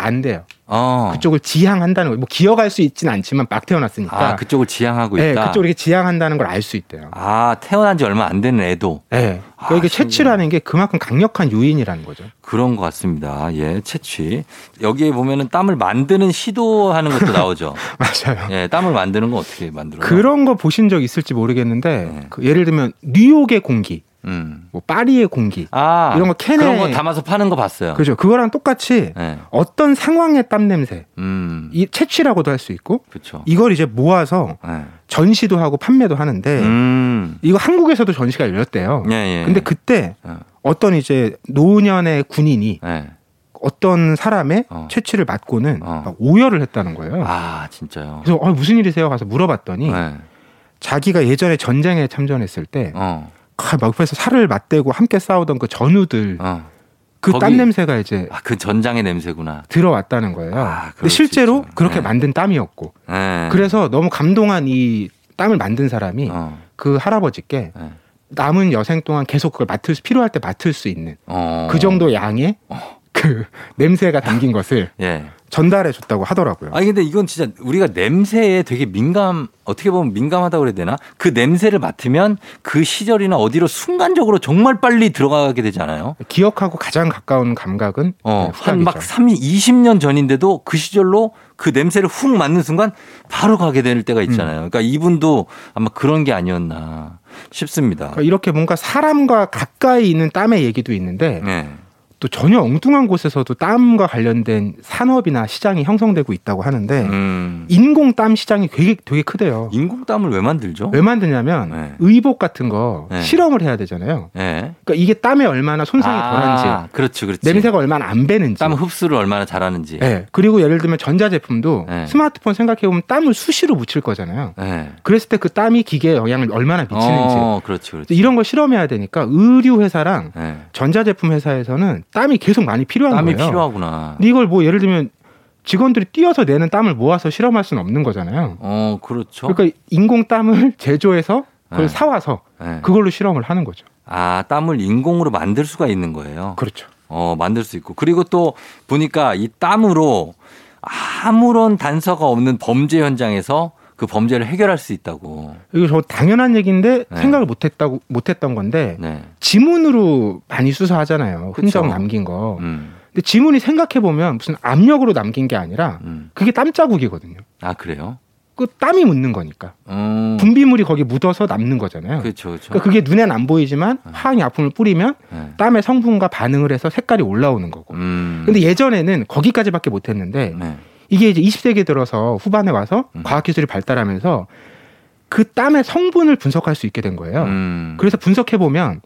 [SPEAKER 3] 안 돼요.
[SPEAKER 1] 어.
[SPEAKER 3] 그쪽을 지향한다는 거예요. 뭐 기어갈 수 있진 않지만 막 태어났으니까.
[SPEAKER 1] 아, 그쪽을 지향하고
[SPEAKER 3] 네,
[SPEAKER 1] 있다.
[SPEAKER 3] 그쪽을 이렇게 지향한다는 걸 알 수 있대요.
[SPEAKER 1] 아, 태어난 지 얼마 안 되는 애도
[SPEAKER 3] 네.
[SPEAKER 1] 아,
[SPEAKER 3] 그러니까 이게
[SPEAKER 1] 신기하네.
[SPEAKER 3] 채취라는 게 그만큼 강력한 요인이라는 거죠.
[SPEAKER 1] 그런 것 같습니다. 예, 채취. 여기에 보면은 땀을 만드는 시도하는 것도 나오죠.
[SPEAKER 3] 맞아요.
[SPEAKER 1] 예, 땀을 만드는 거 어떻게 만들어요?
[SPEAKER 3] 그런 거 보신 적 있을지 모르겠는데
[SPEAKER 1] 네.
[SPEAKER 3] 그 예를 들면 뉴욕의 공기,
[SPEAKER 1] 음.
[SPEAKER 3] 뭐 파리의 공기
[SPEAKER 1] 아,
[SPEAKER 3] 이런 거 캔에
[SPEAKER 1] 그런 거 담아서 파는 거 봤어요.
[SPEAKER 3] 그죠. 그거랑 똑같이
[SPEAKER 1] 예.
[SPEAKER 3] 어떤 상황의 땀 냄새,
[SPEAKER 1] 음.
[SPEAKER 3] 이 채취라고도 할 수 있고
[SPEAKER 1] 그렇죠.
[SPEAKER 3] 이걸 이제 모아서
[SPEAKER 1] 예.
[SPEAKER 3] 전시도 하고 판매도 하는데
[SPEAKER 1] 음.
[SPEAKER 3] 이거 한국에서도 전시가 열렸대요.
[SPEAKER 1] 예, 예.
[SPEAKER 3] 근데 그때
[SPEAKER 1] 어.
[SPEAKER 3] 어떤 이제 노년의 군인이
[SPEAKER 1] 예.
[SPEAKER 3] 어떤 사람의
[SPEAKER 1] 어.
[SPEAKER 3] 채취를 맡고는
[SPEAKER 1] 어.
[SPEAKER 3] 막 오열을 했다는 거예요.
[SPEAKER 1] 아, 진짜요.
[SPEAKER 3] 그래서 어, 무슨 일이세요? 가서 물어봤더니
[SPEAKER 1] 예.
[SPEAKER 3] 자기가 예전에 전쟁에 참전했을 때
[SPEAKER 1] 어.
[SPEAKER 3] 아, 막 옆에서 살을 맞대고 함께 싸우던 그 전우들
[SPEAKER 1] 어.
[SPEAKER 3] 그
[SPEAKER 1] 거기-
[SPEAKER 3] 땀 냄새가 이제
[SPEAKER 1] 아, 그 전장의 냄새구나.
[SPEAKER 3] 들어왔다는 거예요.
[SPEAKER 1] 아,
[SPEAKER 3] 근데
[SPEAKER 1] 수
[SPEAKER 3] 실제로. 그렇게
[SPEAKER 1] 네.
[SPEAKER 3] 만든 땀이었고
[SPEAKER 1] 예.
[SPEAKER 3] 그래서 너무 감동한 이 땀을 만든 사람이
[SPEAKER 1] 어.
[SPEAKER 3] 그 할아버지께
[SPEAKER 1] 예.
[SPEAKER 3] 남은 여생 동안 계속 그걸 맡을 수 필요할 때 맡을 수 있는
[SPEAKER 1] 어.
[SPEAKER 3] 그 정도 양의 그 냄새가 담긴 것을
[SPEAKER 1] 예.
[SPEAKER 3] 전달해 줬다고 하더라고요.
[SPEAKER 1] 아니 근데 이건 진짜 우리가 냄새에 되게 민감 어떻게 보면 민감하다고 그래야 되나? 그 냄새를 맡으면 그 시절이나 어디로 순간적으로 정말 빨리 들어가게 되지 않아요?
[SPEAKER 3] 기억하고 가장 가까운 감각은
[SPEAKER 1] 어,
[SPEAKER 3] 네,
[SPEAKER 1] 한막
[SPEAKER 3] 후각이죠.
[SPEAKER 1] 3, 20년 전인데도 그 시절로 그 냄새를 훅 맡는 순간 바로 가게 될 때가 있잖아요. 그러니까 이분도 아마 그런 게 아니었나 싶습니다.
[SPEAKER 3] 그러니까 이렇게 뭔가 사람과 가까이 있는 땀의 얘기도 있는데
[SPEAKER 1] 네.
[SPEAKER 3] 또 전혀 엉뚱한 곳에서도 땀과 관련된 산업이나 시장이 형성되고 있다고 하는데
[SPEAKER 1] 음.
[SPEAKER 3] 인공 땀 시장이 되게 되게 크대요.
[SPEAKER 1] 인공 땀을 왜 만들죠?
[SPEAKER 3] 왜 만드냐면
[SPEAKER 1] 네.
[SPEAKER 3] 의복 같은 거
[SPEAKER 1] 네.
[SPEAKER 3] 실험을 해야 되잖아요.
[SPEAKER 1] 네.
[SPEAKER 3] 그러니까 이게 땀에 얼마나 손상이 덜한지,
[SPEAKER 1] 아, 그렇지, 그렇지.
[SPEAKER 3] 냄새가 얼마나 안 배는지.
[SPEAKER 1] 땀 흡수를 얼마나 잘하는지.
[SPEAKER 3] 네. 그리고 예를 들면 전자 제품도
[SPEAKER 1] 네.
[SPEAKER 3] 스마트폰 생각해 보면 땀을 수시로 묻힐 거잖아요.
[SPEAKER 1] 네.
[SPEAKER 3] 그랬을 때 그 땀이 기계에 영향을 얼마나 미치는지
[SPEAKER 1] 어, 그렇지, 그렇지.
[SPEAKER 3] 이런 걸 실험해야 되니까 의류 회사랑
[SPEAKER 1] 네.
[SPEAKER 3] 전자 제품 회사에서는 땀이 계속 많이 필요한
[SPEAKER 1] 땀이
[SPEAKER 3] 거예요.
[SPEAKER 1] 필요하구나.
[SPEAKER 3] 근데 이걸 뭐 예를 들면 직원들이 뛰어서 내는 땀을 모아서 실험할 수는 없는 거잖아요.
[SPEAKER 1] 어, 그렇죠.
[SPEAKER 3] 그러니까 인공 땀을 제조해서 그걸
[SPEAKER 1] 네.
[SPEAKER 3] 사와서
[SPEAKER 1] 네.
[SPEAKER 3] 그걸로 실험을 하는 거죠.
[SPEAKER 1] 아, 땀을 인공으로 만들 수가 있는 거예요.
[SPEAKER 3] 그렇죠.
[SPEAKER 1] 어, 만들 수 있고. 그리고 또 보니까 이 땀으로 아무런 단서가 없는 범죄 현장에서 그 범죄를 해결할 수 있다고.
[SPEAKER 3] 이거 저 당연한 얘기인데
[SPEAKER 1] 네.
[SPEAKER 3] 생각을 못했다고 못했던 건데
[SPEAKER 1] 네.
[SPEAKER 3] 지문으로 많이 수사하잖아요. 흔적
[SPEAKER 1] 그쵸.
[SPEAKER 3] 남긴 거.
[SPEAKER 1] 음,
[SPEAKER 3] 근데 지문이 생각해 보면 무슨 압력으로 남긴 게 아니라
[SPEAKER 1] 음.
[SPEAKER 3] 그게 땀 자국이거든요.
[SPEAKER 1] 아, 그래요?
[SPEAKER 3] 그 땀이 묻는 거니까
[SPEAKER 1] 음.
[SPEAKER 3] 분비물이 거기 묻어서 남는 거잖아요.
[SPEAKER 1] 그렇죠, 그렇죠.
[SPEAKER 3] 그러니까 그게 눈엔 안 보이지만
[SPEAKER 1] 네.
[SPEAKER 3] 화학 약품을 뿌리면
[SPEAKER 1] 네.
[SPEAKER 3] 땀의 성분과 반응을 해서 색깔이 올라오는 거고.
[SPEAKER 1] 음.
[SPEAKER 3] 근데 예전에는 거기까지밖에 못했는데
[SPEAKER 1] 네.
[SPEAKER 3] 이게 이제 20세기 들어서 후반에 와서
[SPEAKER 1] 음.
[SPEAKER 3] 과학 기술이 발달하면서 그 땀의 성분을 분석할 수 있게 된 거예요.
[SPEAKER 1] 음.
[SPEAKER 3] 그래서 분석해 보면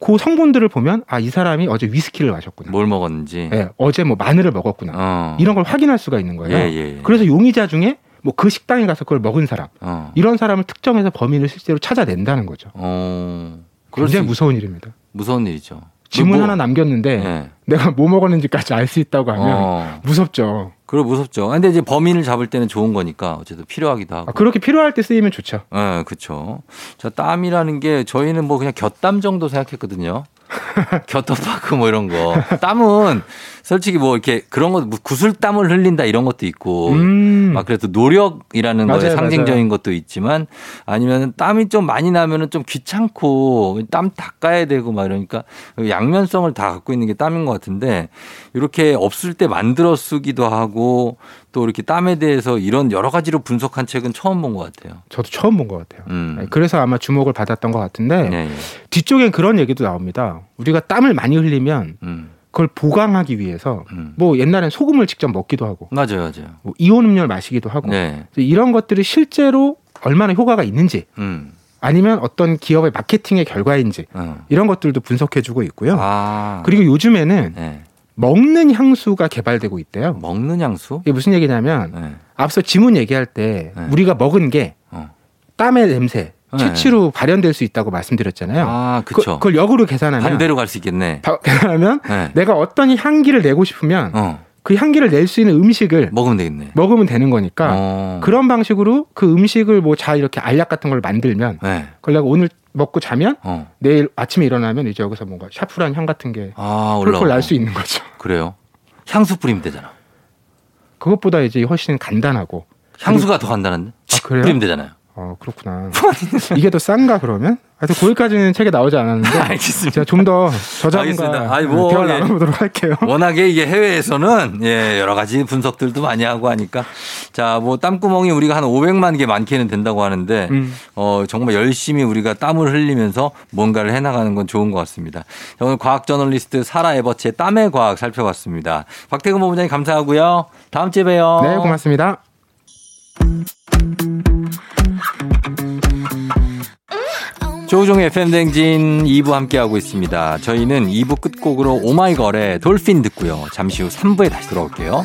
[SPEAKER 3] 그 성분들을 보면 아 이 사람이 어제 위스키를 마셨구나.
[SPEAKER 1] 뭘 먹었는지.
[SPEAKER 3] 예, 어제 뭐 마늘을 먹었구나.
[SPEAKER 1] 어.
[SPEAKER 3] 이런 걸 확인할 수가 있는 거예요.
[SPEAKER 1] 예, 예, 예.
[SPEAKER 3] 그래서 용의자 중에 뭐 그 식당에 가서 그걸 먹은 사람
[SPEAKER 1] 어.
[SPEAKER 3] 이런 사람을 특정해서 범인을 실제로 찾아낸다는 거죠.
[SPEAKER 1] 어.
[SPEAKER 3] 굉장히
[SPEAKER 1] 있-
[SPEAKER 3] 무서운 일입니다.
[SPEAKER 1] 무서운 일이죠.
[SPEAKER 3] 지문
[SPEAKER 1] 뭐-
[SPEAKER 3] 하나 남겼는데
[SPEAKER 1] 네.
[SPEAKER 3] 내가 뭐 먹었는지까지 알 수 있다고 하면
[SPEAKER 1] 어.
[SPEAKER 3] 무섭죠.
[SPEAKER 1] 그래 무섭죠. 근데 이제 범인을 잡을 때는 좋은 거니까 어쨌든 필요하기도 하고.
[SPEAKER 3] 아, 그렇게 필요할 때 쓰이면 좋죠.
[SPEAKER 1] 예, 그렇죠. 자, 땀이라는 게 저희는 뭐 그냥 곁땀 정도 생각했거든요. 겨터파크 뭐 이런 거. 땀은 솔직히 뭐 이렇게 그런 거뭐 구슬땀을 흘린다 이런 것도 있고
[SPEAKER 3] 음.
[SPEAKER 1] 막 그래도 노력이라는
[SPEAKER 3] 맞아요,
[SPEAKER 1] 거에 상징적인
[SPEAKER 3] 맞아요.
[SPEAKER 1] 것도 있지만 아니면 땀이 좀 많이 나면은 좀 귀찮고 땀 닦아야 되고 막 이러니까 양면성을 다 갖고 있는 게 땀인 것 같은데 이렇게 없을 때 만들어 쓰기도 하고 또 이렇게 땀에 대해서 이런 여러 가지로 분석한 책은 처음 본 것 같아요.
[SPEAKER 3] 저도 처음 본 것 같아요.
[SPEAKER 1] 음.
[SPEAKER 3] 네, 그래서 아마 주목을 받았던 것 같은데
[SPEAKER 1] 예, 예.
[SPEAKER 3] 뒤쪽엔 그런 얘기도 나옵니다. 우리가 땀을 많이 흘리면
[SPEAKER 1] 음,
[SPEAKER 3] 그걸 보강하기 위해서
[SPEAKER 1] 음.
[SPEAKER 3] 뭐 옛날엔 소금을 직접 먹기도 하고
[SPEAKER 1] 맞아요, 맞아요.
[SPEAKER 3] 뭐 이온 음료를 마시기도 하고
[SPEAKER 1] 네.
[SPEAKER 3] 이런 것들이 실제로 얼마나 효과가 있는지
[SPEAKER 1] 음.
[SPEAKER 3] 아니면 어떤 기업의 마케팅의 결과인지
[SPEAKER 1] 어.
[SPEAKER 3] 이런 것들도 분석해주고 있고요.
[SPEAKER 1] 아.
[SPEAKER 3] 그리고 요즘에는
[SPEAKER 1] 네.
[SPEAKER 3] 먹는 향수가 개발되고 있대요.
[SPEAKER 1] 먹는 향수?
[SPEAKER 3] 이게 무슨 얘기냐면
[SPEAKER 1] 네.
[SPEAKER 3] 앞서 지문 얘기할 때
[SPEAKER 1] 네.
[SPEAKER 3] 우리가 먹은 게
[SPEAKER 1] 어.
[SPEAKER 3] 땀의 냄새,
[SPEAKER 1] 네.
[SPEAKER 3] 채취로 발현될 수 있다고 말씀드렸잖아요.
[SPEAKER 1] 아,
[SPEAKER 3] 그,
[SPEAKER 1] 그쵸.
[SPEAKER 3] 걸 역으로 계산하면
[SPEAKER 1] 반대로 갈 수 있겠네.
[SPEAKER 3] 바- 계산하면
[SPEAKER 1] 네.
[SPEAKER 3] 내가 어떤 향기를 내고 싶으면
[SPEAKER 1] 어.
[SPEAKER 3] 그 향기를 낼 수 있는 음식을
[SPEAKER 1] 먹으면 되겠네.
[SPEAKER 3] 먹으면 되는 거니까
[SPEAKER 1] 어.
[SPEAKER 3] 그런 방식으로 그 음식을 뭐 잘 이렇게 알약 같은 걸 만들면
[SPEAKER 1] 네.
[SPEAKER 3] 그걸 내가 오늘 먹고 자면
[SPEAKER 1] 어.
[SPEAKER 3] 내일 아침에 일어나면 이제 여기서 뭔가 샤프란 향 같은 게
[SPEAKER 1] 아, 올라.
[SPEAKER 3] 폴폴 날수 있는 거죠.
[SPEAKER 1] 그래요. 향수 뿌리면 되잖아.
[SPEAKER 3] 그것보다 이제 훨씬 간단하고
[SPEAKER 1] 향수가 더 간단한데? 칙
[SPEAKER 3] 그래요?
[SPEAKER 1] 뿌리면 되잖아요.
[SPEAKER 3] 어 그렇구나. 이게 더 싼가 그러면? 하여튼 거기까지는 책에 나오지 않았는데
[SPEAKER 1] 알겠습니다.
[SPEAKER 3] 제가 좀 더 저자분과.
[SPEAKER 1] 아니, 뭐,
[SPEAKER 3] 대화
[SPEAKER 1] 예.
[SPEAKER 3] 나눠보도록 할게요.
[SPEAKER 1] 워낙에 이게 해외에서는 예, 여러 가지 분석들도 많이 하고 하니까 자, 뭐 땀구멍이 우리가 한 500만 개 많게는 된다고 하는데
[SPEAKER 3] 음.
[SPEAKER 1] 어, 정말 열심히 우리가 땀을 흘리면서 뭔가를 해 나가는 건 좋은 것 같습니다. 자, 오늘 과학 저널리스트 사라 에버츠의 땀의 과학 살펴봤습니다. 박태근 본부장님 감사하고요. 다음 주에 봬요.
[SPEAKER 3] 네 고맙습니다.
[SPEAKER 1] 조우종의 FM댕진 2부 함께하고 있습니다. 저희는 2부 끝곡으로 오마이걸의 돌핀 듣고요. 잠시 후 3부에 다시 돌아올게요.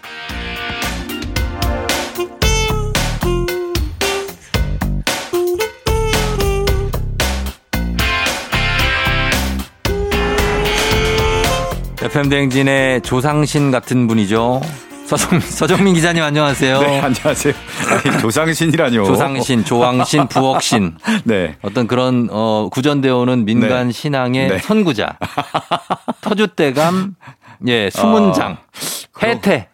[SPEAKER 1] FM 대행진의 조상신 같은 분이죠. 서정, 서정민 기자님 안녕하세요.
[SPEAKER 4] 네, 안녕하세요. 조상신이라뇨.
[SPEAKER 1] 조상신, 조왕신, 부엌신
[SPEAKER 4] 네.
[SPEAKER 1] 어떤 그런 어 구전되어 오는 민간
[SPEAKER 4] 네.
[SPEAKER 1] 신앙의
[SPEAKER 4] 네.
[SPEAKER 1] 선구자 터줏대감 예 수문장 해태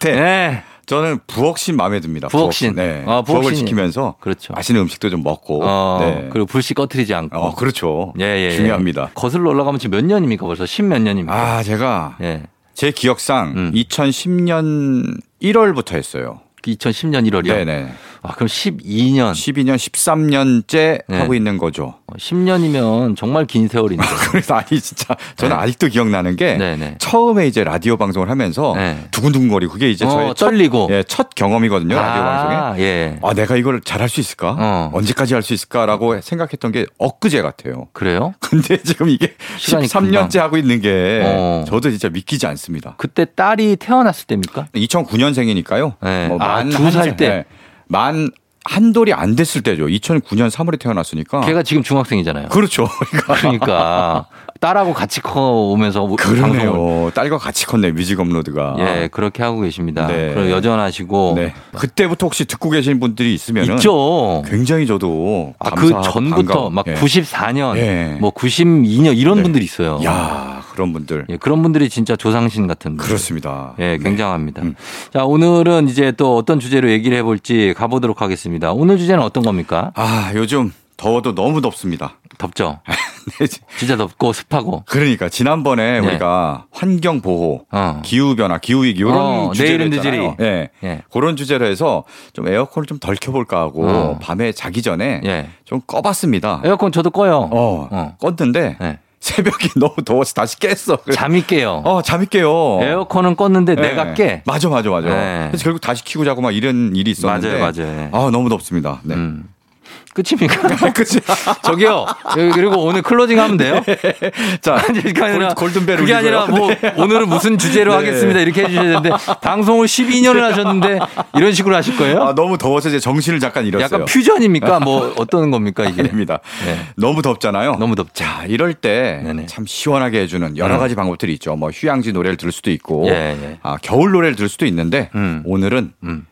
[SPEAKER 4] 태.
[SPEAKER 1] 네
[SPEAKER 4] 저는 부엌신 마음에 듭니다.
[SPEAKER 1] 부엌신.
[SPEAKER 4] 네.
[SPEAKER 1] 아,
[SPEAKER 4] 부엌을 지키면서
[SPEAKER 1] 그렇죠
[SPEAKER 4] 맛있는 음식도 좀 먹고.
[SPEAKER 1] 어
[SPEAKER 4] 네.
[SPEAKER 1] 그리고 불씨 꺼트리지 않고
[SPEAKER 4] 어, 그렇죠.
[SPEAKER 1] 예, 예, 예.
[SPEAKER 4] 중요합니다.
[SPEAKER 1] 거슬러 올라가면 지금 몇 년입니까 벌써 10 몇 년입니까
[SPEAKER 4] 아, 제가
[SPEAKER 1] 예
[SPEAKER 4] 제 기억상
[SPEAKER 1] 음.
[SPEAKER 4] 2010년 1월부터 했어요.
[SPEAKER 1] 2010년 1월이요
[SPEAKER 4] 네네.
[SPEAKER 1] 아 그럼 12년
[SPEAKER 4] 12년, 13년째
[SPEAKER 1] 네.
[SPEAKER 4] 하고 있는 거죠.
[SPEAKER 1] 10년이면 정말 긴 세월인데
[SPEAKER 4] 그래서 아니 진짜 저는
[SPEAKER 1] 네.
[SPEAKER 4] 아직도 기억나는 게
[SPEAKER 1] 네네
[SPEAKER 4] 처음에 이제 라디오 방송을 하면서
[SPEAKER 1] 네.
[SPEAKER 4] 두근두근거리고 그게 이제
[SPEAKER 1] 어,
[SPEAKER 4] 저의 첫,
[SPEAKER 1] 떨리고
[SPEAKER 4] 예, 첫 경험이거든요. 라디오 방송에.
[SPEAKER 1] 아, 예
[SPEAKER 4] 아, 내가 이걸 잘할 수 있을까?
[SPEAKER 1] 어.
[SPEAKER 4] 언제까지 할 수 있을까라고 생각했던 게 엊그제 같아요.
[SPEAKER 1] 그래요
[SPEAKER 4] 근데 지금 이게
[SPEAKER 1] 시간이
[SPEAKER 4] 13년째 하고 있는 게
[SPEAKER 1] 어.
[SPEAKER 4] 저도 진짜 믿기지 않습니다.
[SPEAKER 1] 그때 딸이 태어났을 때입니까
[SPEAKER 4] 2009년생이니까요.
[SPEAKER 1] 네.
[SPEAKER 4] 뭐
[SPEAKER 1] 아,
[SPEAKER 4] 만
[SPEAKER 1] 두살
[SPEAKER 4] 한-
[SPEAKER 1] 때.
[SPEAKER 4] 네. 만 한 돌이 안 됐을 때죠. 2009년 3월에 태어났으니까.
[SPEAKER 1] 걔가 지금 중학생이잖아요
[SPEAKER 4] 그렇죠. 그러니까
[SPEAKER 1] 그러니까 딸하고 같이 커오면서 뭐
[SPEAKER 4] 그러네요. 딸과 같이 컸네 뮤직 업로드가.
[SPEAKER 1] 예 그렇게 하고 계십니다.
[SPEAKER 4] 네.
[SPEAKER 1] 그리고 여전하시고
[SPEAKER 4] 네. 그때부터 혹시 듣고 계신 분들이 있으면은
[SPEAKER 1] 있죠.
[SPEAKER 4] 굉장히 저도
[SPEAKER 1] 아, 그 전부터
[SPEAKER 4] 반가워.
[SPEAKER 1] 막
[SPEAKER 4] 예.
[SPEAKER 1] 94년,
[SPEAKER 4] 예.
[SPEAKER 1] 뭐 92년 이런
[SPEAKER 4] 네.
[SPEAKER 1] 분들이 있어요.
[SPEAKER 4] 야 그런 분들
[SPEAKER 1] 예, 그런 분들이 진짜 조상신 같은 분.
[SPEAKER 4] 그렇습니다.
[SPEAKER 1] 예,
[SPEAKER 4] 네.
[SPEAKER 1] 굉장합니다.
[SPEAKER 4] 음.
[SPEAKER 1] 자, 오늘은 이제 또 어떤 주제로 얘기를 해볼지 가보도록 하겠습니다. 오늘 주제는 어떤 겁니까?
[SPEAKER 4] 아 요즘 더워도 너무 덥습니다.
[SPEAKER 1] 덥죠.
[SPEAKER 4] 네,
[SPEAKER 1] 진짜 덥고 습하고.
[SPEAKER 4] 그러니까 지난번에
[SPEAKER 1] 네.
[SPEAKER 4] 우리가 환경 보호,
[SPEAKER 1] 어.
[SPEAKER 4] 기후 변화, 기후 위기 이런
[SPEAKER 1] 어,
[SPEAKER 4] 주제로
[SPEAKER 1] 내일은
[SPEAKER 4] 했잖아요. 예.
[SPEAKER 1] 예.
[SPEAKER 4] 그런 주제로 해서 좀 에어컨을 좀 덜 켜볼까 하고
[SPEAKER 1] 어.
[SPEAKER 4] 밤에 자기 전에
[SPEAKER 1] 예.
[SPEAKER 4] 좀 꺼봤습니다.
[SPEAKER 1] 에어컨 저도 꺼요.
[SPEAKER 4] 어,
[SPEAKER 1] 어.
[SPEAKER 4] 껐는데
[SPEAKER 1] 네.
[SPEAKER 4] 새벽에 너무 더워서 다시 깼어.
[SPEAKER 1] 잠이 깨요.
[SPEAKER 4] 어 잠이 깨요.
[SPEAKER 1] 에어컨은 껐는데
[SPEAKER 4] 네.
[SPEAKER 1] 내가 깨.
[SPEAKER 4] 맞아, 맞아, 맞아.
[SPEAKER 1] 네.
[SPEAKER 4] 그래서 결국 다시 키고 자고 막 이런 일이 있었는데.
[SPEAKER 1] 맞아요, 맞아요.
[SPEAKER 4] 아 너무 덥습니다. 네.
[SPEAKER 1] 음. 끝입니까?
[SPEAKER 4] 그치.
[SPEAKER 1] 저기요. 여기 그리고 오늘 클로징 하면 돼요?
[SPEAKER 4] 자,
[SPEAKER 1] 아니, 그게 아니라
[SPEAKER 4] 골- 골든벨
[SPEAKER 1] 그게. 아니라 뭐 오늘은 무슨 주제로
[SPEAKER 4] 네.
[SPEAKER 1] 하겠습니다 이렇게 해주셔야 되는데 방송을 12년을 하셨는데 이런 식으로 하실 거예요?
[SPEAKER 4] 아, 너무 더워서 이제 정신을 잠깐 잃었어요.
[SPEAKER 1] 약간 퓨전입니까? 뭐 어떤 겁니까 이게?
[SPEAKER 4] 아닙니다.
[SPEAKER 1] 네.
[SPEAKER 4] 너무 덥잖아요.
[SPEAKER 1] 너무 덥죠.
[SPEAKER 4] 자, 이럴 때. 참 시원하게 해주는 여러
[SPEAKER 1] 음.
[SPEAKER 4] 가지 방법들이 있죠. 뭐 휴양지 노래를 들을 수도 있고,
[SPEAKER 1] 예, 예.
[SPEAKER 4] 아, 겨울 노래를 들을 수도 있는데
[SPEAKER 1] 음.
[SPEAKER 4] 오늘은
[SPEAKER 1] 음.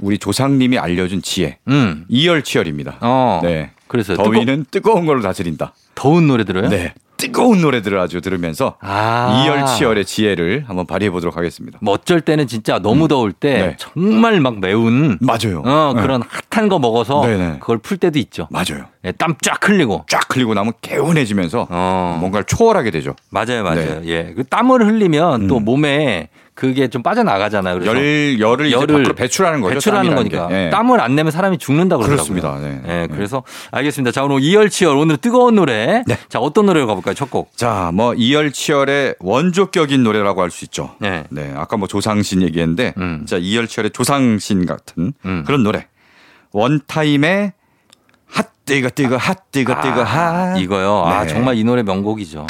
[SPEAKER 4] 우리 조상님이 알려준 지혜
[SPEAKER 1] 음.
[SPEAKER 4] 이열치열입니다.
[SPEAKER 1] 어.
[SPEAKER 4] 네.
[SPEAKER 1] 그래서
[SPEAKER 4] 더위는 뜨거... 운 걸로 다스린다.
[SPEAKER 1] 더운 노래 들어요?
[SPEAKER 4] 네. 뜨거운 노래들을 아주 들으면서
[SPEAKER 1] 아.
[SPEAKER 4] 이열치열의 지혜를 한번 발휘해 보도록 하겠습니다.
[SPEAKER 1] 뭐 어쩔 때는 진짜 너무 더울 때
[SPEAKER 4] 네.
[SPEAKER 1] 정말 막 매운
[SPEAKER 4] 맞아요.
[SPEAKER 1] 어,
[SPEAKER 4] 네.
[SPEAKER 1] 그런 핫한 거 먹어서
[SPEAKER 4] 네네.
[SPEAKER 1] 그걸 풀 때도 있죠.
[SPEAKER 4] 맞아요.
[SPEAKER 1] 예, 땀쫙 흘리고.
[SPEAKER 4] 쫙 흘리고 나면 개운해지면서
[SPEAKER 1] 어.
[SPEAKER 4] 뭔가를 초월하게 되죠.
[SPEAKER 1] 맞아요, 맞아요.
[SPEAKER 4] 네.
[SPEAKER 1] 예. 그 땀을 흘리면 또
[SPEAKER 4] 음.
[SPEAKER 1] 몸에 그게 좀 빠져나가잖아요. 그래서
[SPEAKER 4] 열 열을,
[SPEAKER 1] 열을
[SPEAKER 4] 밖으로 배출하는 거죠.
[SPEAKER 1] 배출하는 거니까.
[SPEAKER 4] 게. 예.
[SPEAKER 1] 땀을 안 내면 사람이 죽는다고 그러더라고요.
[SPEAKER 4] 그렇습니다. 네.
[SPEAKER 1] 예,
[SPEAKER 4] 네.
[SPEAKER 1] 그래서 알겠습니다. 자, 오늘 이열치열 오늘 뜨거운 노래.
[SPEAKER 4] 네.
[SPEAKER 1] 자, 어떤 노래로 가볼까요? 첫 곡.
[SPEAKER 4] 자, 뭐 이열치열의 원조격인 노래라고 할 수 있죠.
[SPEAKER 1] 네.
[SPEAKER 4] 네, 아까 뭐 조상신 얘기했는데,
[SPEAKER 1] 음.
[SPEAKER 4] 자 이열치열의 조상신 같은
[SPEAKER 1] 음.
[SPEAKER 4] 그런 노래. 원타임의 핫 뜨거 뜨거 핫 뜨거 뜨거 핫.
[SPEAKER 1] 이거요. 아,
[SPEAKER 4] 네.
[SPEAKER 1] 정말 이 노래 명곡이죠.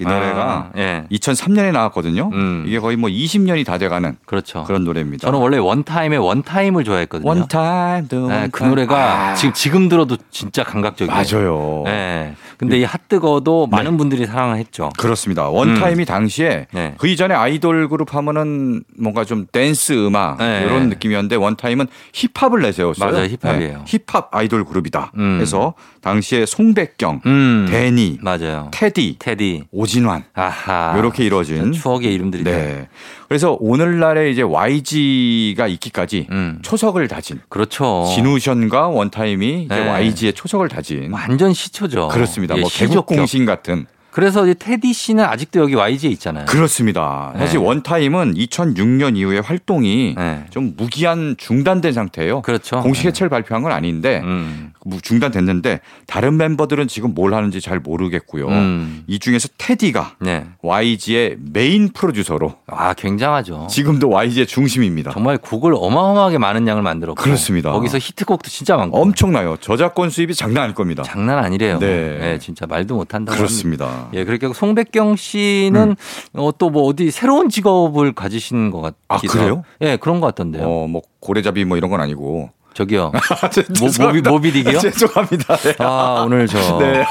[SPEAKER 4] 이 노래가
[SPEAKER 1] 아, 예.
[SPEAKER 4] 2003년에 나왔거든요.
[SPEAKER 1] 음.
[SPEAKER 4] 이게 거의 뭐 20년이 다 돼가는
[SPEAKER 1] 그렇죠.
[SPEAKER 4] 그런 노래입니다.
[SPEAKER 1] 저는 원래 원타임의 원타임을 좋아했거든요.
[SPEAKER 4] 원타임
[SPEAKER 1] 네, 그 노래가
[SPEAKER 4] 아.
[SPEAKER 1] 지금 지금 들어도 진짜 감각적이에요.
[SPEAKER 4] 맞아요.
[SPEAKER 1] 네. 근데 이 핫뜨거도 많은 분들이 사랑을 했죠.
[SPEAKER 4] 그렇습니다. 원타임이 당시에
[SPEAKER 1] 네.
[SPEAKER 4] 그 이전에 아이돌 그룹 하면은 뭔가 좀 댄스 음악
[SPEAKER 1] 네.
[SPEAKER 4] 이런 느낌이었는데 원타임은 힙합을 내세웠어요.
[SPEAKER 1] 맞아요. 힙합이에요.
[SPEAKER 4] 네. 힙합 아이돌 그룹이다.
[SPEAKER 1] 음.
[SPEAKER 4] 그래서 당시에 송백경,
[SPEAKER 1] 음.
[SPEAKER 4] 데니,
[SPEAKER 1] 맞아요.
[SPEAKER 4] 테디,
[SPEAKER 1] 테디.
[SPEAKER 4] 오진환
[SPEAKER 1] 아하.
[SPEAKER 4] 이렇게 이루어진
[SPEAKER 1] 추억의 이름들이.
[SPEAKER 4] 네. 그래서 오늘날에 이제 YG가 있기까지
[SPEAKER 1] 음.
[SPEAKER 4] 초석을 다진
[SPEAKER 1] 그렇죠.
[SPEAKER 4] 진우션과 원타임이 이제
[SPEAKER 1] 네.
[SPEAKER 4] YG의 초석을 다진
[SPEAKER 1] 완전 시초죠.
[SPEAKER 4] 그렇습니다.
[SPEAKER 1] 예,
[SPEAKER 4] 뭐
[SPEAKER 1] 시조격.
[SPEAKER 4] 개국 공신 같은
[SPEAKER 1] 그래서 이 테디 씨는 아직도 여기 YG에 있잖아요.
[SPEAKER 4] 그렇습니다. 사실
[SPEAKER 1] 네.
[SPEAKER 4] 원타임은 2006년 이후에 활동이
[SPEAKER 1] 네.
[SPEAKER 4] 좀 무기한 중단된 상태예요.
[SPEAKER 1] 그렇죠.
[SPEAKER 4] 공식 해체를 발표한 건 아닌데
[SPEAKER 1] 음.
[SPEAKER 4] 무- 중단됐는데 다른 멤버들은 지금 뭘 하는지 잘 모르겠고요.
[SPEAKER 1] 음.
[SPEAKER 4] 이 중에서 테디가
[SPEAKER 1] 네.
[SPEAKER 4] YG의 메인 프로듀서로
[SPEAKER 1] 아, 굉장하죠.
[SPEAKER 4] 지금도 YG의 중심입니다.
[SPEAKER 1] 정말 곡을 어마어마하게 많은 양을 만들었고
[SPEAKER 4] 그렇습니다.
[SPEAKER 1] 거기서 히트곡도 진짜 많고
[SPEAKER 4] 엄청나요. 저작권 수입이 장난 아닐 겁니다.
[SPEAKER 1] 장난 아니래요.
[SPEAKER 4] 네.
[SPEAKER 1] 네, 진짜 말도 못 한다.
[SPEAKER 4] 그렇습니다.
[SPEAKER 1] 예, 그렇게 송백경 씨는 어, 또 뭐 어디 새로운 직업을 가지신 것
[SPEAKER 4] 아,
[SPEAKER 1] 같기도
[SPEAKER 4] 그래요?
[SPEAKER 1] 하고. 예, 그런 것 같던데요.
[SPEAKER 4] 어, 뭐 고래잡이 뭐 이런 건 아니고.
[SPEAKER 1] 저기요. 모. 모비, 모비딕이요?
[SPEAKER 4] 죄송합니다. 네.
[SPEAKER 1] 아, 오늘 저
[SPEAKER 4] 네.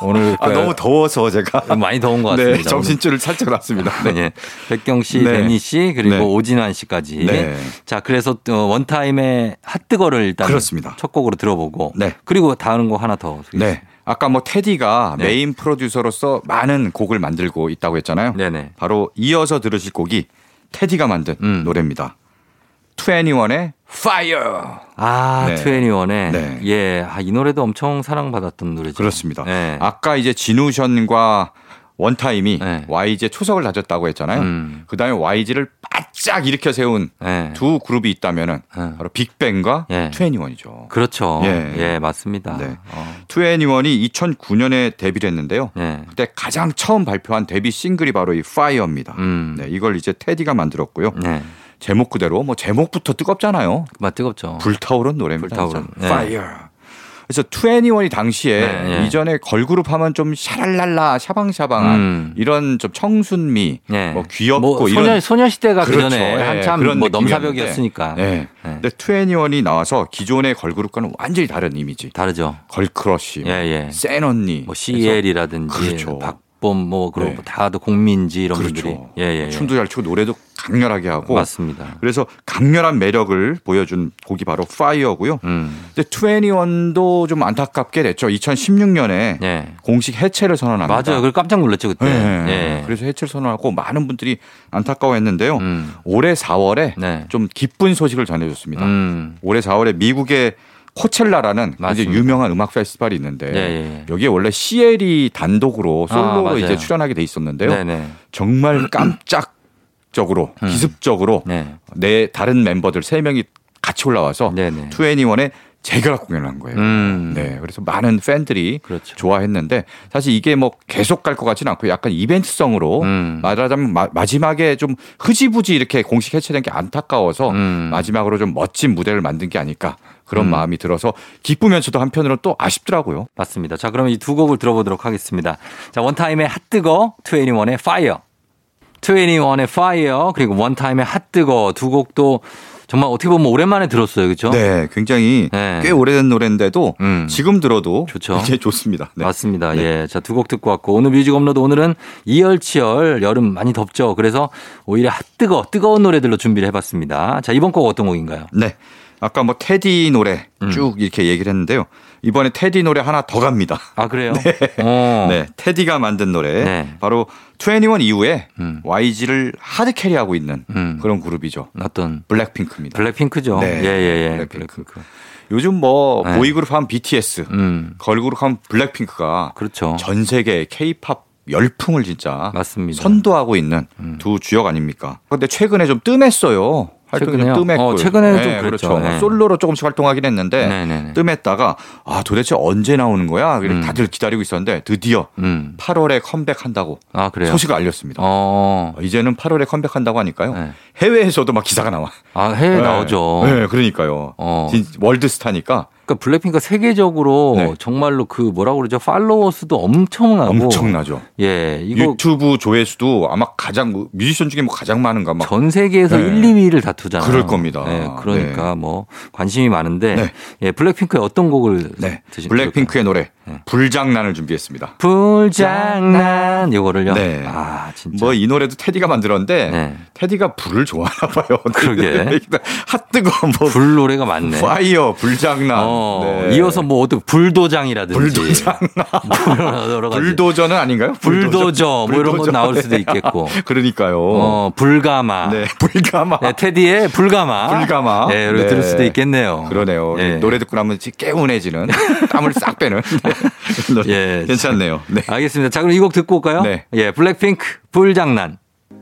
[SPEAKER 1] 오늘
[SPEAKER 4] 아,
[SPEAKER 1] 그
[SPEAKER 4] 너무 더워서 제가
[SPEAKER 1] 많이 더운 것
[SPEAKER 4] 네,
[SPEAKER 1] 같습니다.
[SPEAKER 4] 정신줄을 살짝 놨습니다. 네.
[SPEAKER 1] 예. 백경 씨,
[SPEAKER 4] 네.
[SPEAKER 1] 데니 씨, 그리고
[SPEAKER 4] 네.
[SPEAKER 1] 오진환 씨까지.
[SPEAKER 4] 네.
[SPEAKER 1] 자, 그래서 또 원타임의 핫뜨거를 일단
[SPEAKER 4] 그렇습니다.
[SPEAKER 1] 첫 곡으로 들어보고.
[SPEAKER 4] 네.
[SPEAKER 1] 그리고 다음 곡 하나 더.
[SPEAKER 4] 네. 아까 뭐 테디가
[SPEAKER 1] 네.
[SPEAKER 4] 메인 프로듀서로서 많은 곡을 만들고 있다고 했잖아요.
[SPEAKER 1] 네네.
[SPEAKER 4] 바로 이어서 들으실 곡이 테디가 만든
[SPEAKER 1] 음.
[SPEAKER 4] 노래입니다. 2NE1의 Fire.
[SPEAKER 1] 아,
[SPEAKER 4] 네.
[SPEAKER 1] 트웬티원의
[SPEAKER 4] 네.
[SPEAKER 1] 예, 아, 이 노래도 엄청 사랑받았던 노래죠.
[SPEAKER 4] 그렇습니다.
[SPEAKER 1] 네.
[SPEAKER 4] 아까 이제 지누션과 원타임이
[SPEAKER 1] 네.
[SPEAKER 4] YG의 초석을 다졌다고 했잖아요.
[SPEAKER 1] 음.
[SPEAKER 4] 그 다음에 YG를 바짝 일으켜 세운
[SPEAKER 1] 네.
[SPEAKER 4] 두 그룹이 있다면은
[SPEAKER 1] 네.
[SPEAKER 4] 바로 빅뱅과
[SPEAKER 1] 예.
[SPEAKER 4] 21이죠.
[SPEAKER 1] 그렇죠.
[SPEAKER 4] 예.
[SPEAKER 1] 예, 맞습니다.
[SPEAKER 4] 네.
[SPEAKER 1] 어.
[SPEAKER 4] 21이 2009년에 데뷔를 했는데요.
[SPEAKER 1] 네.
[SPEAKER 4] 그때 가장 처음 발표한 데뷔 싱글이 바로 이 Fire입니다.
[SPEAKER 1] 음.
[SPEAKER 4] 네, 이걸 이제 테디가 만들었고요.
[SPEAKER 1] 네.
[SPEAKER 4] 제목 그대로 뭐 제목부터 뜨겁잖아요.
[SPEAKER 1] 맞 뜨겁죠.
[SPEAKER 4] 불타오른 노래입니다.
[SPEAKER 1] 불타오른.
[SPEAKER 4] 진짜.
[SPEAKER 1] 네.
[SPEAKER 4] Fire. 그래서 2NE1이 당시에
[SPEAKER 1] 네, 네.
[SPEAKER 4] 이전에 걸그룹 하면 좀 샤랄랄라 샤방샤방한
[SPEAKER 1] 음.
[SPEAKER 4] 이런 좀 청순미,
[SPEAKER 1] 네.
[SPEAKER 4] 뭐 귀엽고
[SPEAKER 1] 뭐
[SPEAKER 4] 이런
[SPEAKER 1] 소녀 소녀시대가 그
[SPEAKER 4] 그렇죠.
[SPEAKER 1] 전에
[SPEAKER 4] 예,
[SPEAKER 1] 한참
[SPEAKER 4] 그런
[SPEAKER 1] 뭐. 넘사벽이었으니까.
[SPEAKER 4] 네.
[SPEAKER 1] 네.
[SPEAKER 4] 근데 2NE1이 나와서 기존의 걸그룹과는 완전히 다른 이미지.
[SPEAKER 1] 다르죠.
[SPEAKER 4] girl crush,
[SPEAKER 1] 예, 예.
[SPEAKER 4] 센 언니,
[SPEAKER 1] 뭐 CL이라든지
[SPEAKER 4] 그렇죠.
[SPEAKER 1] 박봄 뭐 그리고
[SPEAKER 4] 네.
[SPEAKER 1] 다라 공민지 이런
[SPEAKER 4] 그렇죠.
[SPEAKER 1] 분들이 예, 예, 예.
[SPEAKER 4] 춤도 잘 추고 노래도 강렬하게 하고
[SPEAKER 1] 맞습니다.
[SPEAKER 4] 그래서 강렬한 매력을 보여준 곡이 바로 Fire고요.
[SPEAKER 1] 음.
[SPEAKER 4] 근데 2NE1도 좀 안타깝게 됐죠. 2016년에
[SPEAKER 1] 예.
[SPEAKER 4] 공식 해체를 선언합니다.
[SPEAKER 1] 맞아요. 그걸 깜짝 놀랐죠, 그때.
[SPEAKER 4] 네.
[SPEAKER 1] 예.
[SPEAKER 4] 그래서 해체를 선언하고 많은 분들이 안타까워했는데요.
[SPEAKER 1] 음.
[SPEAKER 4] 올해 4월에
[SPEAKER 1] 네.
[SPEAKER 4] 좀 기쁜 소식을 전해줬습니다.
[SPEAKER 1] 음.
[SPEAKER 4] 올해 4월에 미국의 코첼라라는 이제
[SPEAKER 1] 맞습니다.
[SPEAKER 4] 유명한 음악 페스티벌이 있는데
[SPEAKER 1] 예.
[SPEAKER 4] 여기에 원래 시엘이 단독으로
[SPEAKER 1] 아,
[SPEAKER 4] 솔로로
[SPEAKER 1] 맞아요.
[SPEAKER 4] 이제 출연하게 돼 있었는데요.
[SPEAKER 1] 네네.
[SPEAKER 4] 정말 깜짝적으로
[SPEAKER 1] 음.
[SPEAKER 4] 기습적으로
[SPEAKER 1] 네.
[SPEAKER 4] 내 다른 멤버들 세 명이 같이 올라와서. 투애니원의 재결합 공연을 한 거예요.
[SPEAKER 1] 음.
[SPEAKER 4] 네, 그래서 많은 팬들이
[SPEAKER 1] 그렇죠.
[SPEAKER 4] 좋아했는데 사실 이게 뭐 계속 갈 것 같지는 않고 약간 이벤트성으로
[SPEAKER 1] 음.
[SPEAKER 4] 말하자면 마, 마지막에 좀 흐지부지 이렇게 공식 해체된 게 안타까워서
[SPEAKER 1] 음.
[SPEAKER 4] 마지막으로 좀 멋진 무대를 만든 게 아닐까 그런
[SPEAKER 1] 음.
[SPEAKER 4] 마음이 들어서 기쁘면서도 한편으로는 또 아쉽더라고요.
[SPEAKER 1] 맞습니다. 자, 그러면 이 두 곡을 들어보도록 하겠습니다. 자, 원타임의 핫뜨거, 투애니원의 파이어. 투애니원의 Fire, 그리고 원타임의 핫뜨거 두 곡도 정말 어떻게 보면 오랜만에 들었어요. 그죠?
[SPEAKER 4] 네, 굉장히
[SPEAKER 1] 네.
[SPEAKER 4] 꽤 오래된 노래인데도
[SPEAKER 1] 음.
[SPEAKER 4] 지금 들어도
[SPEAKER 1] 좋죠.
[SPEAKER 4] 굉장히 좋습니다. 네.
[SPEAKER 1] 맞습니다.
[SPEAKER 4] 네.
[SPEAKER 1] 예. 자, 두 곡 듣고 왔고, 오늘 뮤직 업로드 오늘은 이열치열 여름 많이 덥죠. 그래서 오히려 핫 뜨거, 뜨거운 노래들로 준비를 해봤습니다. 자, 이번 곡 어떤 곡인가요?
[SPEAKER 4] 네. 아까 뭐 테디 노래
[SPEAKER 1] 음.
[SPEAKER 4] 쭉 이렇게 얘기를 했는데요. 이번에 테디 노래 하나 더 갑니다.
[SPEAKER 1] 아, 그래요? 어.
[SPEAKER 4] 네, 테디가 만든 노래
[SPEAKER 1] 네.
[SPEAKER 4] 바로 2NE1 이후에
[SPEAKER 1] 음.
[SPEAKER 4] YG를 hard carry하고 있는
[SPEAKER 1] 음.
[SPEAKER 4] 그런 그룹이죠.
[SPEAKER 1] 어떤
[SPEAKER 4] 블랙핑크입니다.
[SPEAKER 1] 블랙핑크죠.
[SPEAKER 4] 네.
[SPEAKER 1] 예, 예, 예.
[SPEAKER 4] 블랙핑크. 요즘 뭐
[SPEAKER 1] 네.
[SPEAKER 4] 보이그룹 하면 BTS,
[SPEAKER 1] 음.
[SPEAKER 4] 걸그룹 하면 블랙핑크가
[SPEAKER 1] 그렇죠.
[SPEAKER 4] 전 세계 K-팝 열풍을 진짜
[SPEAKER 1] 맞습니다.
[SPEAKER 4] 선도하고 있는 두 주역 아닙니까? 근데 최근에 좀 뜸했어요. 활동이
[SPEAKER 1] 최근에요?
[SPEAKER 4] 좀 뜸했고.
[SPEAKER 1] 어, 최근에는 좀 그랬죠.
[SPEAKER 4] 그렇죠.
[SPEAKER 1] 네.
[SPEAKER 4] 솔로로 조금씩 활동하긴 했는데
[SPEAKER 1] 네네네.
[SPEAKER 4] 뜸했다가 아 도대체 언제 나오는 거야?
[SPEAKER 1] 음.
[SPEAKER 4] 다들 기다리고 있었는데 드디어
[SPEAKER 1] 음.
[SPEAKER 4] 8월에 컴백한다고
[SPEAKER 1] 아, 그래요?
[SPEAKER 4] 소식을 알렸습니다.
[SPEAKER 1] 어.
[SPEAKER 4] 이제는 8월에 컴백한다고 하니까요.
[SPEAKER 1] 네.
[SPEAKER 4] 해외에서도 막 기사가 나와.
[SPEAKER 1] 아, 해외 나오죠.
[SPEAKER 4] 네, 그러니까요.
[SPEAKER 1] 어.
[SPEAKER 4] 진- 월드 스타니까
[SPEAKER 1] 그러니까 블랙핑크가 세계적으로
[SPEAKER 4] 네.
[SPEAKER 1] 정말로 그 뭐라고 그러죠? 팔로워 수도 엄청나고
[SPEAKER 4] 엄청나죠.
[SPEAKER 1] 예, 이거
[SPEAKER 4] 유튜브 조회수도 아마 가장 뭐 뮤지션 중에 뭐 가장 많은가 막
[SPEAKER 1] 전 세계에서
[SPEAKER 4] 네.
[SPEAKER 1] 1, 2위를 다투잖아요.
[SPEAKER 4] 그럴 겁니다.
[SPEAKER 1] 네, 그러니까 뭐 관심이 많은데
[SPEAKER 4] 네.
[SPEAKER 1] 예, 블랙핑크의 어떤 곡을
[SPEAKER 4] 네.
[SPEAKER 1] 드시
[SPEAKER 4] 블랙핑크의 노래
[SPEAKER 1] 네.
[SPEAKER 4] 불장난을 준비했습니다.
[SPEAKER 1] 불장난 요거를요.
[SPEAKER 4] 네.
[SPEAKER 1] 아, 진짜.
[SPEAKER 4] 뭐 이 노래도 테디가 만들었는데
[SPEAKER 1] 네.
[SPEAKER 4] 테디가 불을 좋아하나 봐요.
[SPEAKER 1] 그러게.
[SPEAKER 4] 핫뜨거 뭐
[SPEAKER 1] 불 노래가 많네.
[SPEAKER 4] Fire 불장난.
[SPEAKER 1] 어,
[SPEAKER 4] 네.
[SPEAKER 1] 이어서 뭐 어떤 불도장이라든지
[SPEAKER 4] 불도장.
[SPEAKER 1] 여러 가지.
[SPEAKER 4] 불도저는 아닌가요?
[SPEAKER 1] 불도저 뭐 이런 거
[SPEAKER 4] 불도저.
[SPEAKER 1] 나올 수도 있겠고.
[SPEAKER 4] 그러니까요.
[SPEAKER 1] 어, 불가마.
[SPEAKER 4] 네, 불가마.
[SPEAKER 1] 네, 테디의 불가마.
[SPEAKER 4] 불가마.
[SPEAKER 1] 네,
[SPEAKER 4] 네.
[SPEAKER 1] 들을 수도 있겠네요.
[SPEAKER 4] 그러네요.
[SPEAKER 1] 예.
[SPEAKER 4] 노래 듣고 나면 개운해지는 땀을 싹 빼는.
[SPEAKER 1] 예.
[SPEAKER 4] 괜찮네요. 네.
[SPEAKER 1] 알겠습니다. 자, 그럼 이 곡 듣고 올까요?
[SPEAKER 4] 네.
[SPEAKER 1] 예, 블랙핑크, 불장난.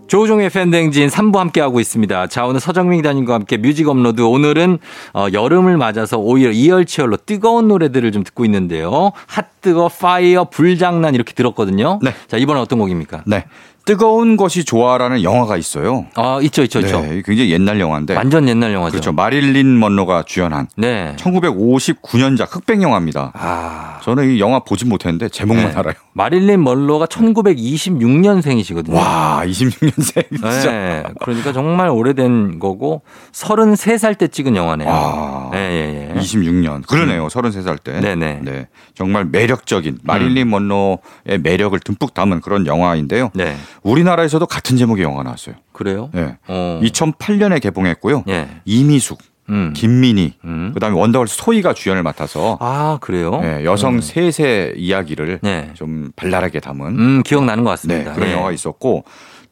[SPEAKER 1] 조우종의 FM대행진 3부 함께하고 있습니다. 자, 오늘 서정민 기자님과 함께 뮤직 업로드. 오늘은 어, 여름을 맞아서 오히려 이열치열로 뜨거운 노래들을 좀 듣고 있는데요. 핫뜨거, 파이어, 불장난 이렇게 들었거든요.
[SPEAKER 4] 네.
[SPEAKER 1] 자, 이번엔 어떤 곡입니까?
[SPEAKER 4] 네. 뜨거운 것이 좋아라는 영화가 있어요.
[SPEAKER 1] 아, 있죠, 있죠, 있죠.
[SPEAKER 4] 네, 굉장히 옛날 영화인데.
[SPEAKER 1] 완전 옛날 영화죠.
[SPEAKER 4] 그렇죠. 마릴린 먼로가 주연한
[SPEAKER 1] 네.
[SPEAKER 4] 1959년작 흑백 영화입니다.
[SPEAKER 1] 아.
[SPEAKER 4] 저는 이 영화 보진 못했는데 제목만
[SPEAKER 1] 네.
[SPEAKER 4] 알아요.
[SPEAKER 1] 마릴린 먼로가 1926년생이시거든요.
[SPEAKER 4] 와, 26년생. 진짜.
[SPEAKER 1] 네. 그러니까 정말 오래된 거고 33살 때 찍은 영화네요.
[SPEAKER 4] 아.
[SPEAKER 1] 예, 예, 예.
[SPEAKER 4] 26년. 그러네요. 33살 때.
[SPEAKER 1] 네네.
[SPEAKER 4] 네. 정말 매력적인 마릴린 먼로의 매력을 듬뿍 담은 그런 영화인데요.
[SPEAKER 1] 네.
[SPEAKER 4] 우리나라에서도 같은 제목의 영화 나왔어요.
[SPEAKER 1] 그래요?
[SPEAKER 4] 네.
[SPEAKER 1] 어.
[SPEAKER 4] 2008년에 개봉했고요.
[SPEAKER 1] 예.
[SPEAKER 4] 이미숙,
[SPEAKER 1] 음.
[SPEAKER 4] 김민희,
[SPEAKER 1] 음.
[SPEAKER 4] 그다음에 원더걸스 소희가 주연을 맡아서
[SPEAKER 1] 아, 그래요?
[SPEAKER 4] 네, 여성
[SPEAKER 1] 음.
[SPEAKER 4] 셋의 이야기를
[SPEAKER 1] 네.
[SPEAKER 4] 좀 발랄하게 담은
[SPEAKER 1] 음, 기억나는 것
[SPEAKER 4] 네,
[SPEAKER 1] 같습니다.
[SPEAKER 4] 그런
[SPEAKER 1] 예.
[SPEAKER 4] 영화 가 있었고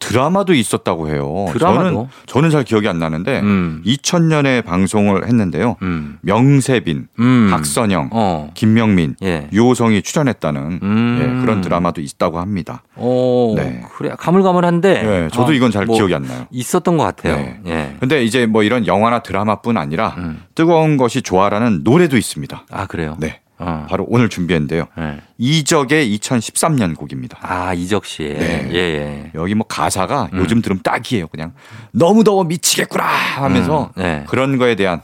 [SPEAKER 4] 드라마도 있었다고 해요.
[SPEAKER 1] 드라마도?
[SPEAKER 4] 저는 저는 잘 기억이 안 나는데
[SPEAKER 1] 음.
[SPEAKER 4] 2000년에 방송을 했는데요.
[SPEAKER 1] 음.
[SPEAKER 4] 명세빈,
[SPEAKER 1] 음.
[SPEAKER 4] 박선영,
[SPEAKER 1] 어.
[SPEAKER 4] 김명민,
[SPEAKER 1] 예.
[SPEAKER 4] 유호성이 출연했다는
[SPEAKER 1] 음.
[SPEAKER 4] 예, 그런 드라마도 있다고 합니다.
[SPEAKER 1] 어.
[SPEAKER 4] 네.
[SPEAKER 1] 그래 가물가물한데.
[SPEAKER 4] 네, 저도
[SPEAKER 1] 아,
[SPEAKER 4] 이건 잘
[SPEAKER 1] 뭐
[SPEAKER 4] 기억이 안 나요.
[SPEAKER 1] 있었던 것 같아요.
[SPEAKER 4] 네.
[SPEAKER 1] 예.
[SPEAKER 4] 근데 이제 뭐 이런 영화나 드라마뿐 아니라
[SPEAKER 1] 음.
[SPEAKER 4] 뜨거운 것이 좋아라는 노래도 있습니다.
[SPEAKER 1] 아, 그래요?
[SPEAKER 4] 네.
[SPEAKER 1] 어.
[SPEAKER 4] 바로 오늘 준비했는데요.
[SPEAKER 1] 네.
[SPEAKER 4] 이적의 2013년 곡입니다.
[SPEAKER 1] 아, 이적 씨의.
[SPEAKER 4] 네.
[SPEAKER 1] 예, 예.
[SPEAKER 4] 여기 뭐 가사가
[SPEAKER 1] 음.
[SPEAKER 4] 요즘 들으면 딱이에요. 그냥 너무 더워 미치겠구나 하면서
[SPEAKER 1] 음, 네.
[SPEAKER 4] 그런 거에 대한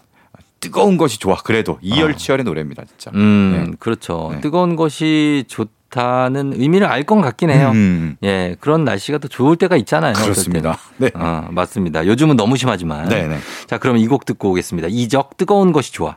[SPEAKER 4] 뜨거운 것이 좋아. 그래도 이열치열의 노래입니다, 진짜.
[SPEAKER 1] 음,
[SPEAKER 4] 네.
[SPEAKER 1] 그렇죠.
[SPEAKER 4] 네.
[SPEAKER 1] 뜨거운 것이 좋 다는 의미를 알 것 같긴 해요.
[SPEAKER 4] 음,
[SPEAKER 1] 예, 그런 날씨가 또 좋을 때가 있잖아요.
[SPEAKER 4] 그렇습니다. 네.
[SPEAKER 1] 어, 맞습니다. 요즘은 너무 심하지만.
[SPEAKER 4] 네, 네.
[SPEAKER 1] 자, 그럼 이곡 듣고 오겠습니다. 이적 뜨거운 것이 좋아.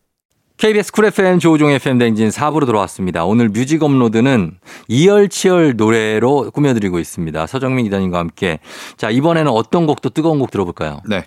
[SPEAKER 1] KBS 쿨 FM 조우종의 FM 대행진 4부로 돌아왔습니다. 오늘 뮤직 업로드는 이열치열 노래로 꾸며드리고 있습니다. 서정민 기자님과 함께. 자, 이번에는 어떤 곡도 뜨거운 곡 들어볼까요?
[SPEAKER 4] 네.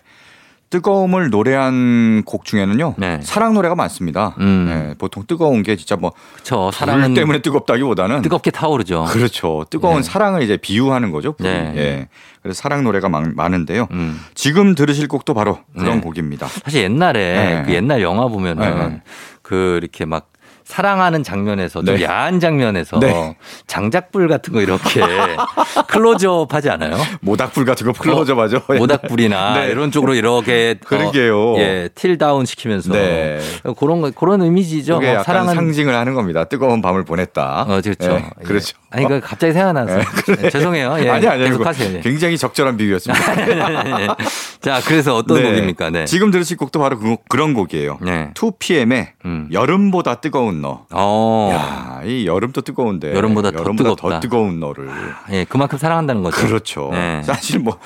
[SPEAKER 4] 뜨거움을 노래한 곡 중에는요.
[SPEAKER 1] 네.
[SPEAKER 4] 사랑 노래가 많습니다.
[SPEAKER 1] 음.
[SPEAKER 4] 네, 보통 뜨거운 게 진짜 뭐
[SPEAKER 1] 그쵸.
[SPEAKER 4] 사랑 때문에 뜨겁다기보다는
[SPEAKER 1] 뜨겁게 타오르죠.
[SPEAKER 4] 그렇죠. 뜨거운
[SPEAKER 1] 네.
[SPEAKER 4] 사랑을 이제 비유하는 거죠.
[SPEAKER 1] 네.
[SPEAKER 4] 예. 그래서 사랑 노래가 많, 많은데요.
[SPEAKER 1] 음.
[SPEAKER 4] 지금 들으실 곡도 바로 그런
[SPEAKER 1] 네.
[SPEAKER 4] 곡입니다.
[SPEAKER 1] 사실 옛날에
[SPEAKER 4] 네.
[SPEAKER 1] 그 옛날 영화 보면은. 그 이렇게 막 사랑하는 장면에서 좀
[SPEAKER 4] 네.
[SPEAKER 1] 야한 장면에서
[SPEAKER 4] 네.
[SPEAKER 1] 장작불 같은 거 이렇게 클로즈업 하지 않아요?
[SPEAKER 4] 모닥불 같은 거 클로즈업 하죠.
[SPEAKER 1] 모닥불이나
[SPEAKER 4] 네.
[SPEAKER 1] 이런 쪽으로 이렇게 어,
[SPEAKER 4] 그러게요.
[SPEAKER 1] 예, tilt down 시키면서
[SPEAKER 4] 네.
[SPEAKER 1] 그런 거 그런 의미지죠. 어,
[SPEAKER 4] 약간
[SPEAKER 1] 사랑은
[SPEAKER 4] 상징을 하는 겁니다. 뜨거운 밤을 보냈다.
[SPEAKER 1] 어, 그렇죠.
[SPEAKER 4] 예,
[SPEAKER 1] 예.
[SPEAKER 4] 그렇죠.
[SPEAKER 1] 아니 그 갑자기 생각나서 예, 죄송해요. 예,
[SPEAKER 4] 아니 아니
[SPEAKER 1] 계속
[SPEAKER 4] 이거
[SPEAKER 1] 하세요. 예.
[SPEAKER 4] 굉장히 적절한 비유였습니다.
[SPEAKER 1] 자, 그래서 어떤
[SPEAKER 4] 네.
[SPEAKER 1] 곡입니까? 네.
[SPEAKER 4] 지금 들으실 곡도 바로 그, 그런 곡이에요.
[SPEAKER 1] 네.
[SPEAKER 4] 2PM의
[SPEAKER 1] 음.
[SPEAKER 4] 여름보다 뜨거운 너.
[SPEAKER 1] 어.
[SPEAKER 4] 야, 이 여름도 뜨거운데
[SPEAKER 1] 여름보다 더 뜨겁다.
[SPEAKER 4] 더 뜨거운 너를.
[SPEAKER 1] 예, 그만큼 사랑한다는 거죠.
[SPEAKER 4] 그렇죠.
[SPEAKER 1] 네.
[SPEAKER 4] 사실 뭐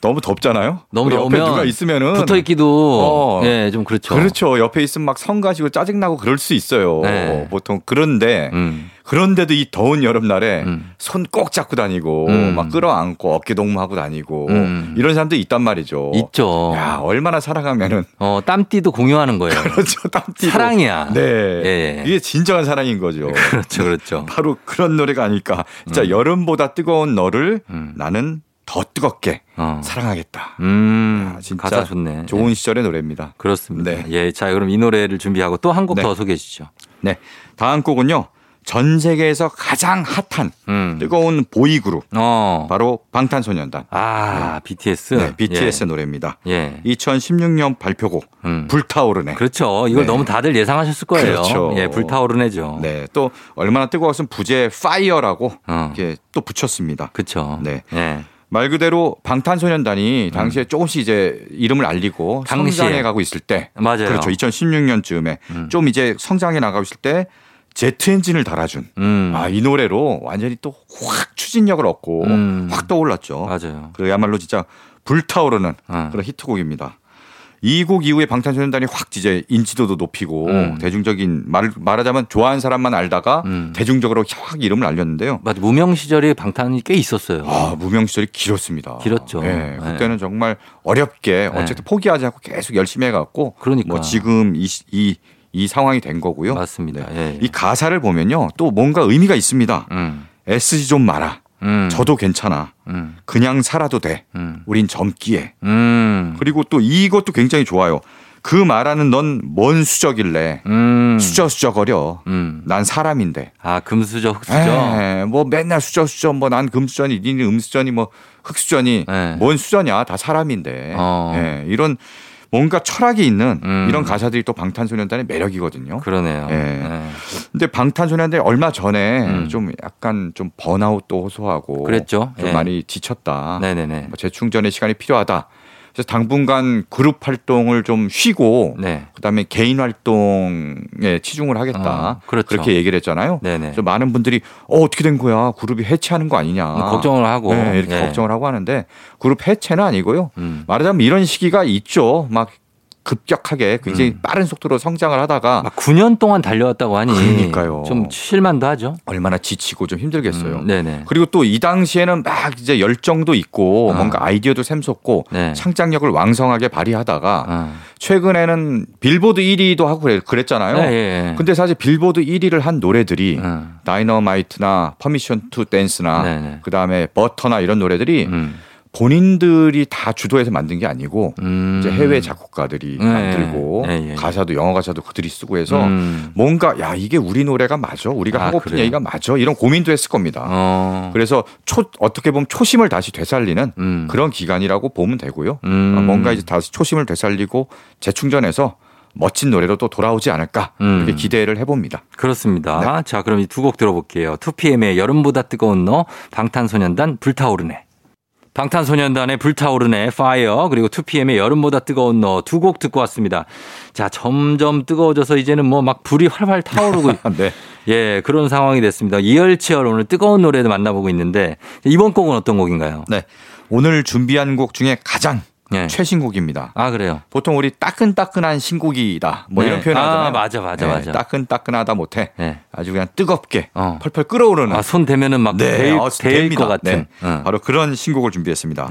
[SPEAKER 4] 너무 덥잖아요.
[SPEAKER 1] 너무
[SPEAKER 4] 뭐 옆에 누가 있으면은
[SPEAKER 1] 붙어 있기도
[SPEAKER 4] 어.
[SPEAKER 1] 예, 좀 그렇죠.
[SPEAKER 4] 그렇죠. 옆에 있으면 막 성가시고 짜증 나고 그럴 수 있어요.
[SPEAKER 1] 네.
[SPEAKER 4] 보통 그런데
[SPEAKER 1] 음.
[SPEAKER 4] 그런데도 이 더운 여름날에
[SPEAKER 1] 음.
[SPEAKER 4] 손꼭 잡고 다니고
[SPEAKER 1] 음.
[SPEAKER 4] 막 끌어안고 어깨 동무하고 다니고
[SPEAKER 1] 음.
[SPEAKER 4] 이런 사람도 있단 말이죠.
[SPEAKER 1] 있죠.
[SPEAKER 4] 야 얼마나 사랑하면은
[SPEAKER 1] 어, 땀띠도 공유하는 거예요.
[SPEAKER 4] 그렇죠. 땀띠고.
[SPEAKER 1] 사랑이야.
[SPEAKER 4] 네.
[SPEAKER 1] 예.
[SPEAKER 4] 이게 진정한 사랑인 거죠.
[SPEAKER 1] 그렇죠, 그렇죠.
[SPEAKER 4] 바로 그런 노래가 아닐까. 진짜 여름보다 뜨거운 너를
[SPEAKER 1] 음.
[SPEAKER 4] 나는 더 뜨겁게
[SPEAKER 1] 어.
[SPEAKER 4] 사랑하겠다.
[SPEAKER 1] 음,
[SPEAKER 4] 야, 진짜
[SPEAKER 1] 가사 좋네.
[SPEAKER 4] 좋은
[SPEAKER 1] 예,
[SPEAKER 4] 시절의 노래입니다.
[SPEAKER 1] 그렇습니다.
[SPEAKER 4] 네.
[SPEAKER 1] 예, 자, 그럼 이 노래를 준비하고 또 한 곡 더
[SPEAKER 4] 네.
[SPEAKER 1] 소개해 주시죠.
[SPEAKER 4] 네. 다음 곡은요. 전 세계에서 가장 핫한
[SPEAKER 1] 음.
[SPEAKER 4] 뜨거운 보이 그룹
[SPEAKER 1] 어.
[SPEAKER 4] 바로 방탄소년단.
[SPEAKER 1] 아, BTS.
[SPEAKER 4] 네, BTS
[SPEAKER 1] 예.
[SPEAKER 4] 의 노래입니다.
[SPEAKER 1] 예.
[SPEAKER 4] 2016년 발표곡
[SPEAKER 1] 음.
[SPEAKER 4] 불타오르네.
[SPEAKER 1] 그렇죠. 이걸
[SPEAKER 4] 네.
[SPEAKER 1] 너무 다들 예상하셨을 거예요.
[SPEAKER 4] 그렇죠.
[SPEAKER 1] 예, 불타오르네죠.
[SPEAKER 4] 네, 또 얼마나 뜨거웠으면 부제 Fire라고
[SPEAKER 1] 어.
[SPEAKER 4] 이렇게 또 붙였습니다.
[SPEAKER 1] 그렇죠.
[SPEAKER 4] 네.
[SPEAKER 1] 예.
[SPEAKER 4] 말 그대로 방탄소년단이 당시에 조금씩 이제 이름을 알리고
[SPEAKER 1] 음. 당시에.
[SPEAKER 4] 성장해 가고 있을 때
[SPEAKER 1] 맞아요.
[SPEAKER 4] 그렇죠. 2016년쯤에
[SPEAKER 1] 음.
[SPEAKER 4] 좀 이제 성장해 나가고 있을 때 제트 엔진을 달아준
[SPEAKER 1] 음.
[SPEAKER 4] 아, 이 노래로 완전히 또 확 추진력을 얻고
[SPEAKER 1] 음.
[SPEAKER 4] 확 떠올랐죠.
[SPEAKER 1] 맞아요.
[SPEAKER 4] 그야말로 진짜 불타오르는
[SPEAKER 1] 어.
[SPEAKER 4] 그런 히트곡입니다. 이 곡 이후에 방탄소년단이 확 이제 인지도도 높이고
[SPEAKER 1] 음.
[SPEAKER 4] 대중적인 말 말하자면 좋아하는 사람만 알다가
[SPEAKER 1] 음.
[SPEAKER 4] 대중적으로 확 이름을 알렸는데요.
[SPEAKER 1] 맞아. 무명 시절에 방탄이 꽤 있었어요.
[SPEAKER 4] 아, 무명 시절이 길었습니다.
[SPEAKER 1] 길었죠.
[SPEAKER 4] 예,
[SPEAKER 1] 네.
[SPEAKER 4] 그때는 정말 어렵게
[SPEAKER 1] 네.
[SPEAKER 4] 어쨌든 포기하지 않고 계속 열심히 해갖고
[SPEAKER 1] 그러니까.
[SPEAKER 4] 뭐 지금 이, 이, 이 상황이 된 거고요.
[SPEAKER 1] 맞습니다.
[SPEAKER 4] 네.
[SPEAKER 1] 예.
[SPEAKER 4] 이 가사를 보면요 또 뭔가 의미가 있습니다.
[SPEAKER 1] 음.
[SPEAKER 4] 애쓰지 좀 마라.
[SPEAKER 1] 음.
[SPEAKER 4] 저도 괜찮아.
[SPEAKER 1] 음.
[SPEAKER 4] 그냥 살아도 돼.
[SPEAKER 1] 음.
[SPEAKER 4] 우린 젊기에.
[SPEAKER 1] 음.
[SPEAKER 4] 그리고 또 이것도 굉장히 좋아요. 그 말하는 넌 뭔 수저길래
[SPEAKER 1] 음.
[SPEAKER 4] 수저수저거려.
[SPEAKER 1] 음.
[SPEAKER 4] 난 사람인데.
[SPEAKER 1] 아, 금수저, 흑수저.
[SPEAKER 4] 에이, 뭐 맨날 수저수저 뭐 난 금수저니 니는 음수저니 뭐 흑수저니
[SPEAKER 1] 네.
[SPEAKER 4] 뭔 수저냐 다 사람인데.
[SPEAKER 1] 어.
[SPEAKER 4] 예, 이런 뭔가 철학이 있는
[SPEAKER 1] 음.
[SPEAKER 4] 이런 가사들이 또 방탄소년단의 매력이거든요.
[SPEAKER 1] 그러네요.
[SPEAKER 4] 예.
[SPEAKER 1] 예.
[SPEAKER 4] 근데 방탄소년단이 얼마 전에
[SPEAKER 1] 음.
[SPEAKER 4] 좀 약간 좀 번아웃도 호소하고
[SPEAKER 1] 그랬죠.
[SPEAKER 4] 좀
[SPEAKER 1] 예.
[SPEAKER 4] 많이 지쳤다.
[SPEAKER 1] 네네네.
[SPEAKER 4] 뭐 재충전의 시간이 필요하다. 그래서 당분간 그룹 활동을 좀 쉬고
[SPEAKER 1] 네.
[SPEAKER 4] 그다음에 개인 활동에 치중을 하겠다.
[SPEAKER 1] 어, 그렇죠.
[SPEAKER 4] 렇게 얘기를 했잖아요.
[SPEAKER 1] 네네.
[SPEAKER 4] 그래서 많은 분들이 어 어떻게 된 거야? 그룹이 해체하는 거 아니냐?
[SPEAKER 1] 뭐 걱정을 하고.
[SPEAKER 4] 네, 이렇게
[SPEAKER 1] 예.
[SPEAKER 4] 걱정을 하고 하는데 그룹 해체는 아니고요.
[SPEAKER 1] 음.
[SPEAKER 4] 말하자면 이런 시기가 있죠. 막 급격하게 굉장히 빠른 속도로 성장을 하다가
[SPEAKER 1] 음. 막 9년 동안 달려왔다고 하니.
[SPEAKER 4] 그러니까요.
[SPEAKER 1] 좀 쉴 만도 하죠.
[SPEAKER 4] 얼마나 지치고 좀 힘들겠어요.
[SPEAKER 1] 음, 네네.
[SPEAKER 4] 그리고 또 이 당시에는 막 이제 열정도 있고
[SPEAKER 1] 어.
[SPEAKER 4] 뭔가 아이디어도 샘솟고
[SPEAKER 1] 네.
[SPEAKER 4] 창작력을 왕성하게 발휘하다가
[SPEAKER 1] 어.
[SPEAKER 4] 최근에는 빌보드 1위도 하고 그랬- 그랬잖아요.
[SPEAKER 1] 네, 예, 예.
[SPEAKER 4] 근데 사실 빌보드 1위를 한 노래들이
[SPEAKER 1] 어.
[SPEAKER 4] 다이너마이트나 Permission to Dance나
[SPEAKER 1] 네네.
[SPEAKER 4] 그다음에 버터나 이런 노래들이
[SPEAKER 1] 음.
[SPEAKER 4] 본인들이 다 주도해서 만든 게 아니고
[SPEAKER 1] 음.
[SPEAKER 4] 이제 해외 작곡가들이
[SPEAKER 1] 네.
[SPEAKER 4] 만들고
[SPEAKER 1] 예, 예.
[SPEAKER 4] 가사도 영어 가사도 그들이 쓰고 해서
[SPEAKER 1] 음.
[SPEAKER 4] 뭔가 야 이게 우리 노래가 맞아 우리가
[SPEAKER 1] 아,
[SPEAKER 4] 하고픈
[SPEAKER 1] 그래요?
[SPEAKER 4] 얘기가 맞아 이런 고민도 했을 겁니다.
[SPEAKER 1] 어.
[SPEAKER 4] 그래서 초 어떻게 보면 초심을 다시 되살리는
[SPEAKER 1] 음.
[SPEAKER 4] 그런 기간이라고 보면 되고요.
[SPEAKER 1] 음.
[SPEAKER 4] 아, 뭔가 이제 다시 초심을 되살리고 재충전해서 멋진 노래로 또 돌아오지 않을까
[SPEAKER 1] 음.
[SPEAKER 4] 이렇게 기대를 해봅니다.
[SPEAKER 1] 그렇습니다.
[SPEAKER 4] 네.
[SPEAKER 1] 자, 그럼 이 두 곡 들어볼게요. 2PM의 여름보다 뜨거운 너, 방탄소년단 불타오르네. 방탄소년단의 불타오르네, Fire, 그리고 2PM의 여름보다 뜨거운 너 두 곡 듣고 왔습니다. 자, 점점 뜨거워져서 이제는 뭐 막 불이 활활 타오르고
[SPEAKER 4] 네.
[SPEAKER 1] 예, 그런 상황이 됐습니다. 이열치열 오늘 뜨거운 노래도 만나보고 있는데 이번 곡은 어떤 곡인가요?
[SPEAKER 4] 네. 오늘 준비한 곡 중에 가장
[SPEAKER 1] 네.
[SPEAKER 4] 최신곡입니다.
[SPEAKER 1] 아, 그래요.
[SPEAKER 4] 보통 우리 따끈따끈한 신곡이다. 뭐
[SPEAKER 1] 네.
[SPEAKER 4] 이런 표현 하잖아요.
[SPEAKER 1] 아, 맞아, 맞아, 맞아.
[SPEAKER 4] 따끈따끈하다 못해.
[SPEAKER 1] 네.
[SPEAKER 4] 아주 그냥 뜨겁게
[SPEAKER 1] 어.
[SPEAKER 4] 펄펄 끓어오르는
[SPEAKER 1] 아, 손 대면은 막
[SPEAKER 4] 네,
[SPEAKER 1] 데일,
[SPEAKER 4] 어,
[SPEAKER 1] 데일
[SPEAKER 4] 됩니다.
[SPEAKER 1] 것 같은.
[SPEAKER 4] 네.
[SPEAKER 1] 응.
[SPEAKER 4] 바로 그런 신곡을 준비했습니다.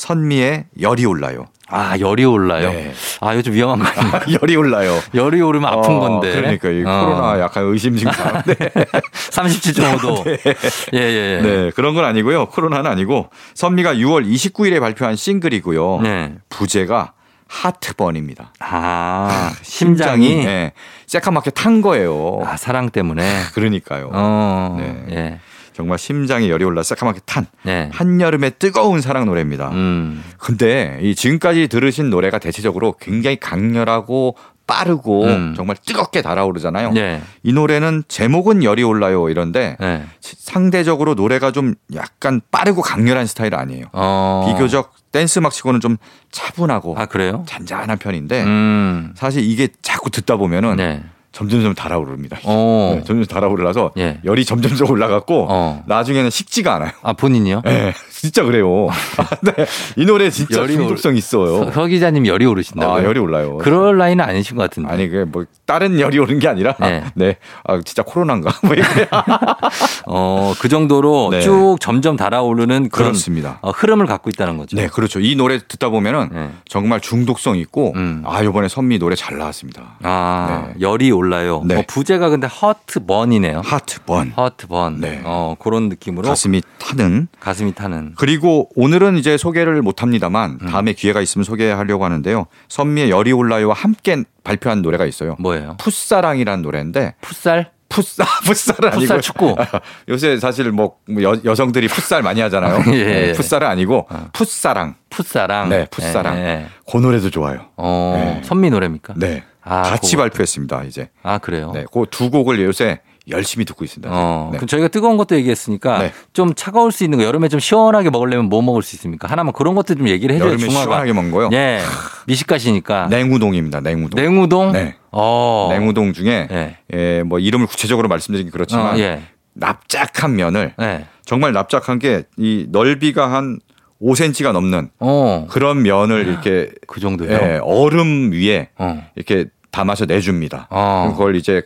[SPEAKER 1] 네.
[SPEAKER 4] 선미의 열이 올라요.
[SPEAKER 1] 아, 열이 올라요.
[SPEAKER 4] 네.
[SPEAKER 1] 아, 좀 위험한 거 아닙니까?
[SPEAKER 4] 열이 올라요.
[SPEAKER 1] 열이 오르면 아픈
[SPEAKER 4] 어,
[SPEAKER 1] 건데.
[SPEAKER 4] 그러니까 이
[SPEAKER 1] 어.
[SPEAKER 4] 코로나 약간 의심 증상. 네.
[SPEAKER 1] 37.5도. 예, 예, 예.
[SPEAKER 4] 네, 그런 건 아니고요. 코로나는 아니고 선미가 6월 29일에 발표한 싱글이고요.
[SPEAKER 1] 네.
[SPEAKER 4] 부제가 하트번입니다.
[SPEAKER 1] 아, 심장이.
[SPEAKER 4] 네, 새까맣게 탄 거예요.
[SPEAKER 1] 아, 사랑 때문에.
[SPEAKER 4] 그러니까요.
[SPEAKER 1] 어.
[SPEAKER 4] 네.
[SPEAKER 1] 예.
[SPEAKER 4] 정말 심장이 열이 올라 새까맣게 탄
[SPEAKER 1] 네.
[SPEAKER 4] 한여름의 뜨거운 사랑 노래입니다.
[SPEAKER 1] 음.
[SPEAKER 4] 근데 이 지금까지 들으신 노래가 대체적으로 굉장히 강렬하고 빠르고
[SPEAKER 1] 음.
[SPEAKER 4] 정말 뜨겁게 달아오르잖아요.
[SPEAKER 1] 네.
[SPEAKER 4] 이 노래는 제목은 열이 올라요 이런데
[SPEAKER 1] 네.
[SPEAKER 4] 상대적으로 노래가 좀 약간 빠르고 강렬한 스타일 아니에요.
[SPEAKER 1] 어.
[SPEAKER 4] 비교적 댄스 음악 치고는 좀 차분하고
[SPEAKER 1] 아?
[SPEAKER 4] 잔잔한 편인데
[SPEAKER 1] 음.
[SPEAKER 4] 사실 이게 자꾸 듣다 보면은
[SPEAKER 1] 네.
[SPEAKER 4] 점점점 달아오릅니다.
[SPEAKER 1] 어.
[SPEAKER 4] 네, 점점 달아올라서
[SPEAKER 1] 예.
[SPEAKER 4] 열이 점점점 올라갔고
[SPEAKER 1] 어.
[SPEAKER 4] 나중에는 식지가 않아요.
[SPEAKER 1] 아, 본인이요?
[SPEAKER 4] 네, 진짜 그래요. 아, 네, 이 노래 진짜
[SPEAKER 1] 열이
[SPEAKER 4] 중독성 있어요.
[SPEAKER 1] 서, 서 기자님 열이 오르신다고요?
[SPEAKER 4] 아, 열이 올라요.
[SPEAKER 1] 그럴 나이는 아니신 것 같은데.
[SPEAKER 4] 아니 그 뭐 다른 열이 오른 게 아니라
[SPEAKER 1] 네.
[SPEAKER 4] 네, 아 진짜 코로나인가 뭐 이렇게
[SPEAKER 1] 어, 그 정도로
[SPEAKER 4] 네.
[SPEAKER 1] 쭉 점점 달아오르는 그런
[SPEAKER 4] 그렇습니다.
[SPEAKER 1] 어, 흐름을 갖고 있다는 거죠.
[SPEAKER 4] 네, 그렇죠. 이 노래 듣다 보면은
[SPEAKER 1] 네.
[SPEAKER 4] 정말 중독성 있고
[SPEAKER 1] 음.
[SPEAKER 4] 아 이번에 선미 노래 잘 나왔습니다.
[SPEAKER 1] 아,
[SPEAKER 4] 네.
[SPEAKER 1] 열이 올라요.
[SPEAKER 4] 네.
[SPEAKER 1] 어, 부제가 근데 Heart burn이네요.
[SPEAKER 4] Heart
[SPEAKER 1] burn heart burn.
[SPEAKER 4] 네.
[SPEAKER 1] 어, 그런 느낌으로
[SPEAKER 4] 가슴이 타는
[SPEAKER 1] 가슴이 타는.
[SPEAKER 4] 그리고 오늘은 이제 소개를 못 합니다만
[SPEAKER 1] 음.
[SPEAKER 4] 다음에 기회가 있으면 소개하려고 하는데요. 선미의 열이 올라요와 함께 발표한 노래가 있어요.
[SPEAKER 1] 뭐예요?
[SPEAKER 4] 풋사랑이라는 노래인데
[SPEAKER 1] 풋살?
[SPEAKER 4] 풋사 풋살은 아니고
[SPEAKER 1] 풋살 축구.
[SPEAKER 4] 요새 사실 뭐 여, 여성들이 풋살 많이 하잖아요.
[SPEAKER 1] 예, 예.
[SPEAKER 4] 네, 풋살은 아니고 풋사랑.
[SPEAKER 1] 풋사랑.
[SPEAKER 4] 네, 풋사랑.
[SPEAKER 1] 예, 예.
[SPEAKER 4] 그 노래도 좋아요.
[SPEAKER 1] 어,
[SPEAKER 4] 네.
[SPEAKER 1] 선미 노래입니까?
[SPEAKER 4] 네.
[SPEAKER 1] 아,
[SPEAKER 4] 같이
[SPEAKER 1] 그거.
[SPEAKER 4] 발표했습니다, 이제.
[SPEAKER 1] 아, 그래요?
[SPEAKER 4] 네. 그 두 곡을 요새 열심히 듣고 있습니다.
[SPEAKER 1] 어,
[SPEAKER 4] 네.
[SPEAKER 1] 그럼 저희가 뜨거운 것도 얘기했으니까
[SPEAKER 4] 네.
[SPEAKER 1] 좀 차가울 수 있는 거 여름에 좀 시원하게 먹으려면 뭐 먹을 수 있습니까? 하나만 그런 것도 좀 얘기를 해줘요.
[SPEAKER 4] 여름에
[SPEAKER 1] 중화가.
[SPEAKER 4] 시원하게 먹는 거요.
[SPEAKER 1] 예, 미식가시니까.
[SPEAKER 4] 냉우동입니다. 냉우동.
[SPEAKER 1] 냉우동.
[SPEAKER 4] 네.
[SPEAKER 1] 어.
[SPEAKER 4] 냉우동 중에
[SPEAKER 1] 예.
[SPEAKER 4] 예, 뭐 이름을 구체적으로 말씀드리긴 그렇지만
[SPEAKER 1] 어, 예.
[SPEAKER 4] 납작한 면을
[SPEAKER 1] 예.
[SPEAKER 4] 정말 납작한 게 이 넓이가 한 5cm가 넘는
[SPEAKER 1] 어.
[SPEAKER 4] 그런 면을 이렇게
[SPEAKER 1] 그 정도요.
[SPEAKER 4] 예, 얼음 위에
[SPEAKER 1] 어.
[SPEAKER 4] 이렇게 담아서 내줍니다.
[SPEAKER 1] 어.
[SPEAKER 4] 그걸 이제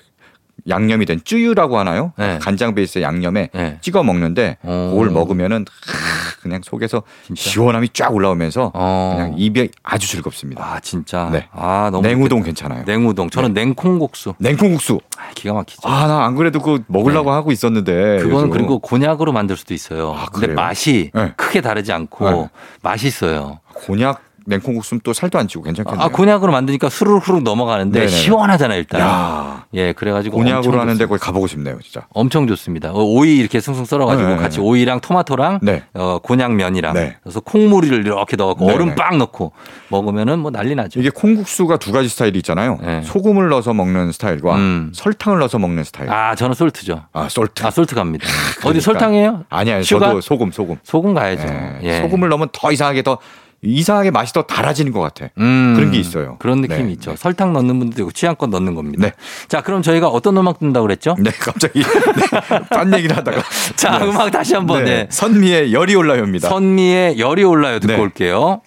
[SPEAKER 4] 양념이 된 쭈유라고 하나요?
[SPEAKER 1] 네.
[SPEAKER 4] 간장 베이스의 양념에
[SPEAKER 1] 네.
[SPEAKER 4] 찍어 먹는데
[SPEAKER 1] 어.
[SPEAKER 4] 그걸 먹으면은 하, 그냥 속에서
[SPEAKER 1] 진짜?
[SPEAKER 4] 시원함이 쫙 올라오면서
[SPEAKER 1] 어.
[SPEAKER 4] 그냥 입에 아주 즐겁습니다.
[SPEAKER 1] 아, 진짜.
[SPEAKER 4] 네.
[SPEAKER 1] 아, 너무
[SPEAKER 4] 냉우동
[SPEAKER 1] 좋겠다.
[SPEAKER 4] 괜찮아요.
[SPEAKER 1] 냉우동. 저는 냉콩국수.
[SPEAKER 4] 냉콩국수.
[SPEAKER 1] 아, 기가 막히죠.
[SPEAKER 4] 아, 나 안 그래도 그거 먹으려고 하고 있었는데.
[SPEAKER 1] 그거는
[SPEAKER 4] 요즘.
[SPEAKER 1] 그리고 곤약으로 만들 수도 있어요.
[SPEAKER 4] 아,
[SPEAKER 1] 근데? 맛이
[SPEAKER 4] 네.
[SPEAKER 1] 크게 다르지 않고
[SPEAKER 4] 네.
[SPEAKER 1] 맛있어요.
[SPEAKER 4] 곤약 냉콩국수는 또 살도 안 찌고 괜찮겠네요.
[SPEAKER 1] 아, 곤약으로 만드니까 수르륵 넘어가는데
[SPEAKER 4] 네네네.
[SPEAKER 1] 시원하잖아요, 일단.
[SPEAKER 4] 야,
[SPEAKER 1] 예, 그래가지고
[SPEAKER 4] 곤약으로 하는데. 거기 가보고 싶네요, 진짜.
[SPEAKER 1] 엄청 좋습니다. 어, 오이 이렇게 숭숭 썰어가지고
[SPEAKER 4] 네, 네,
[SPEAKER 1] 같이
[SPEAKER 4] 네.
[SPEAKER 1] 오이랑 토마토랑
[SPEAKER 4] 네.
[SPEAKER 1] 어, 곤약면이랑
[SPEAKER 4] 네.
[SPEAKER 1] 그래서 콩물을 이렇게 넣고
[SPEAKER 4] 네,
[SPEAKER 1] 얼음
[SPEAKER 4] 네.
[SPEAKER 1] 빵 넣고 먹으면은 뭐 난리 나죠.
[SPEAKER 4] 이게 콩국수가 두 가지 스타일이 있잖아요.
[SPEAKER 1] 네.
[SPEAKER 4] 소금을 넣어서 먹는 스타일과
[SPEAKER 1] 음.
[SPEAKER 4] 설탕을 넣어서 먹는 스타일. 아,
[SPEAKER 1] 아, 저는 salt죠.
[SPEAKER 4] Salt.
[SPEAKER 1] 아, salt 갑니다. 어디
[SPEAKER 4] 그러니까.
[SPEAKER 1] 설탕이에요?
[SPEAKER 4] 아니, 아니,
[SPEAKER 1] sugar?
[SPEAKER 4] 저도 소금, 소금.
[SPEAKER 1] 소금 가야죠.
[SPEAKER 4] 예.
[SPEAKER 1] 예.
[SPEAKER 4] 소금을 넣으면 더 이상하게 더 이상하게 맛이 더 달아지는 것 같아.
[SPEAKER 1] 음,
[SPEAKER 4] 그런 게 있어요.
[SPEAKER 1] 그런 느낌이
[SPEAKER 4] 네,
[SPEAKER 1] 있죠.
[SPEAKER 4] 네.
[SPEAKER 1] 설탕 넣는 분들도 있고 취향껏 넣는 겁니다.
[SPEAKER 4] 네.
[SPEAKER 1] 자, 그럼 저희가 어떤 음악 듣는다고 그랬죠?
[SPEAKER 4] 네, 갑자기 네, 딴 얘기를 하다가.
[SPEAKER 1] 자,
[SPEAKER 4] 네.
[SPEAKER 1] 음악 다시 한번 네.
[SPEAKER 4] 선미의 열이 올라요입니다.
[SPEAKER 1] 선미의 열이 올라요 듣고
[SPEAKER 4] 네.
[SPEAKER 1] 올게요.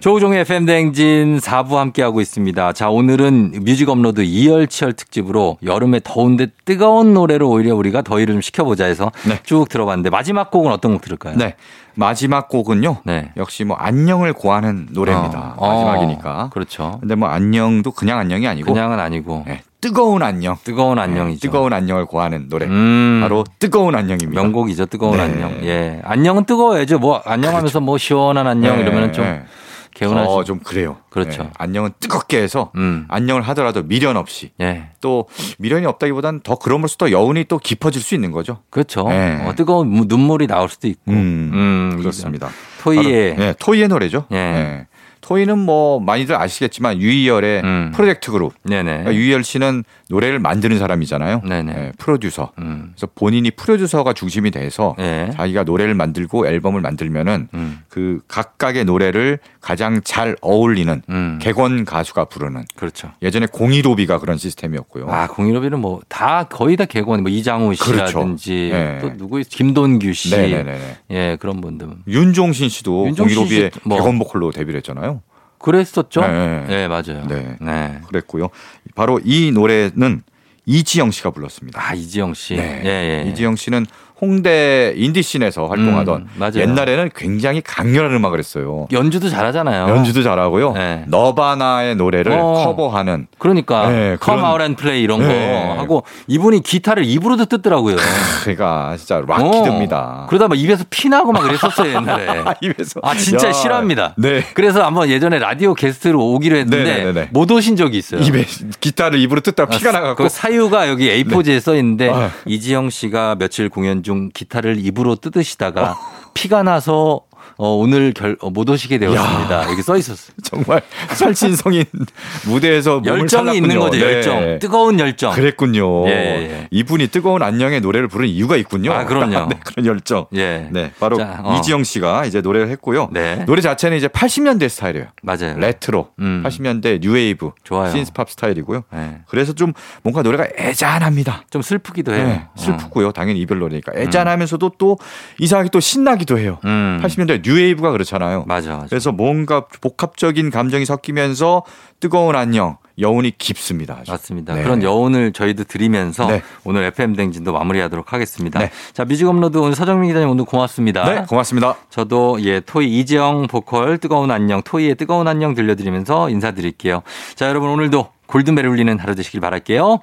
[SPEAKER 1] 조우종의 FM대행진 4부 함께하고 있습니다. 자, 오늘은 뮤직 업로드 이열치열 특집으로 여름에 더운데 뜨거운 노래로 오히려 우리가 더위를 좀 식혀보자 해서
[SPEAKER 4] 네.
[SPEAKER 1] 쭉 들어봤는데 마지막 곡은 어떤 곡 들을까요?
[SPEAKER 4] 네. 마지막 곡은요.
[SPEAKER 1] 네.
[SPEAKER 4] 역시 뭐 안녕을 고하는 노래입니다.
[SPEAKER 1] 어,
[SPEAKER 4] 마지막이니까.
[SPEAKER 1] 어, 그렇죠.
[SPEAKER 4] 근데 뭐 안녕도 그냥 안녕이 아니고
[SPEAKER 1] 그냥은 아니고
[SPEAKER 4] 네, 뜨거운 안녕.
[SPEAKER 1] 뜨거운 안녕이죠.
[SPEAKER 4] 네, 뜨거운 안녕을 고하는 노래.
[SPEAKER 1] 음.
[SPEAKER 4] 바로 뜨거운 안녕입니다.
[SPEAKER 1] 명곡이죠. 뜨거운
[SPEAKER 4] 네.
[SPEAKER 1] 안녕. 예. 안녕은 뜨거워야죠. 뭐 안녕하면서 뭐 시원한 안녕
[SPEAKER 4] 네,
[SPEAKER 1] 이러면은 좀
[SPEAKER 4] 네.
[SPEAKER 1] 개운하지.
[SPEAKER 4] 어, 좀 그래요.
[SPEAKER 1] 그렇죠.
[SPEAKER 4] 네, 안녕은 뜨겁게 해서
[SPEAKER 1] 음.
[SPEAKER 4] 안녕을 하더라도 미련 없이
[SPEAKER 1] 예.
[SPEAKER 4] 또 미련이 없다기보단 더 그럼으로써 또 여운이 또 깊어질 수 있는 거죠.
[SPEAKER 1] 그렇죠.
[SPEAKER 4] 네.
[SPEAKER 1] 어, 뜨거운 무- 눈물이 나올 수도 있고.
[SPEAKER 4] 음, 그렇습니다.
[SPEAKER 1] 토이의
[SPEAKER 4] 네, 토이의 노래죠.
[SPEAKER 1] 예.
[SPEAKER 4] 네. 토이는 뭐 많이들 아시겠지만 유희열의
[SPEAKER 1] 음.
[SPEAKER 4] 프로젝트 그룹. 그러니까 유희열 씨는 노래를 만드는 사람이잖아요.
[SPEAKER 1] 네,
[SPEAKER 4] 프로듀서.
[SPEAKER 1] 음.
[SPEAKER 4] 그래서 본인이 프로듀서가 중심이 돼서
[SPEAKER 1] 예.
[SPEAKER 4] 자기가 노래를 만들고 앨범을 만들면은
[SPEAKER 1] 음.
[SPEAKER 4] 그 각각의 노래를 가장 잘 어울리는
[SPEAKER 1] 음.
[SPEAKER 4] 객원 가수가 부르는
[SPEAKER 1] 그렇죠.
[SPEAKER 4] 예전에 공이로비가 그런 시스템이었고요.
[SPEAKER 1] 아, 공일오비는 뭐 다 거의 다 개건 뭐 이장우
[SPEAKER 4] 그렇죠.
[SPEAKER 1] 씨라든지
[SPEAKER 4] 네.
[SPEAKER 1] 또 누구 있- 김돈규 씨.
[SPEAKER 4] 네네네.
[SPEAKER 1] 예, 그런 분들.
[SPEAKER 4] 윤종신 씨도
[SPEAKER 1] 윤종신
[SPEAKER 4] 공일오비의
[SPEAKER 1] 뭐-
[SPEAKER 4] 객원 보컬로 데뷔를 했잖아요.
[SPEAKER 1] 그랬었죠?
[SPEAKER 4] 네.
[SPEAKER 1] 네, 맞아요.
[SPEAKER 4] 네.
[SPEAKER 1] 네.
[SPEAKER 4] 그랬고요. 바로 이 노래는 이지영 씨가 불렀습니다.
[SPEAKER 1] 아, 이지영 씨.
[SPEAKER 4] 네.
[SPEAKER 1] 예, 예.
[SPEAKER 4] 이지영 씨는 홍대 인디 scene에서 활동하던
[SPEAKER 1] 음.
[SPEAKER 4] 옛날에는 굉장히 강렬한 음악을 했어요.
[SPEAKER 1] 연주도 잘하잖아요.
[SPEAKER 4] 연주도 잘하고
[SPEAKER 1] 네.
[SPEAKER 4] 너바나의 노래를
[SPEAKER 1] 어.
[SPEAKER 4] 커버하는
[SPEAKER 1] 그러니까
[SPEAKER 4] 네,
[SPEAKER 1] Come Out and Play 이런
[SPEAKER 4] 네.
[SPEAKER 1] 거 하고 이분이 기타를 입으로도 뜯더라고요.
[SPEAKER 4] 그러니까 진짜
[SPEAKER 1] 어.
[SPEAKER 4] 락키드입니다.
[SPEAKER 1] 그러다 막 입에서 피 나고 막 그랬었어요 옛날에.
[SPEAKER 4] 입에서
[SPEAKER 1] 아 진짜
[SPEAKER 4] 야,
[SPEAKER 1] 싫어합니다.
[SPEAKER 4] 네.
[SPEAKER 1] 그래서 한번 예전에 라디오 게스트로 오기로 했는데
[SPEAKER 4] 네네네네.
[SPEAKER 1] 못 오신 적이 있어요.
[SPEAKER 4] 입에 기타를 입으로 뜯다 가 피가 나갖고
[SPEAKER 1] 그 사유가 여기 A4지에 써 있는데
[SPEAKER 4] 아.
[SPEAKER 1] 이지영 씨가 며칠 공연 중 기타를 입으로 뜯으시다가 피가 나서 어, 오늘 결, 어, 못 오시게 되었습니다. 여기 써 있었어요.
[SPEAKER 4] 정말 살신성인 무대에서
[SPEAKER 1] 열정이 있는. 거죠.
[SPEAKER 4] 네.
[SPEAKER 1] 열정. 뜨거운 열정.
[SPEAKER 4] 그랬군요.
[SPEAKER 1] 예, 예.
[SPEAKER 4] 이분이 뜨거운 안녕의 노래를 부른 이유가 있군요.
[SPEAKER 1] 아, 그럼요.
[SPEAKER 4] 네, 그런 열정.
[SPEAKER 1] 예.
[SPEAKER 4] 네, 바로
[SPEAKER 1] 자, 어.
[SPEAKER 4] 이지영 씨가 이제 노래를 했고요.
[SPEAKER 1] 네.
[SPEAKER 4] 노래 자체는 이제 80년대 스타일이에요.
[SPEAKER 1] 맞아요.
[SPEAKER 4] 레트로,
[SPEAKER 1] 음.
[SPEAKER 4] 80년대 뉴웨이브,
[SPEAKER 1] 좋아요.
[SPEAKER 4] 신스팝 스타일이고요.
[SPEAKER 1] 네.
[SPEAKER 4] 그래서 좀 뭔가 노래가 애잔합니다.
[SPEAKER 1] 좀 슬프기도 해요.
[SPEAKER 4] 네, 슬프고요. 당연히 이별 노래니까
[SPEAKER 1] 음.
[SPEAKER 4] 애잔하면서도 또 이상하게 또 신나기도 해요.
[SPEAKER 1] 음.
[SPEAKER 4] 80년대 뉴웨이브가 그렇잖아요.
[SPEAKER 1] 맞아, 맞아.
[SPEAKER 4] 그래서 뭔가 복합적인 감정이 섞이면서 뜨거운 안녕, 여운이 깊습니다. 아주.
[SPEAKER 1] 맞습니다.
[SPEAKER 4] 네.
[SPEAKER 1] 그런 여운을 저희도 드리면서
[SPEAKER 4] 네.
[SPEAKER 1] 오늘 FM 대행진도 마무리하도록 하겠습니다.
[SPEAKER 4] 네.
[SPEAKER 1] 자, 뮤직 업로드 오늘 서정민 기자님 오늘 고맙습니다.
[SPEAKER 4] 네, 고맙습니다.
[SPEAKER 1] 저도 예, 토이 이지영 보컬 뜨거운 안녕, 토이의 뜨거운 안녕 들려드리면서 인사드릴게요. 자, 여러분 오늘도 골든벨 울리는 하루 되시길 바랄게요.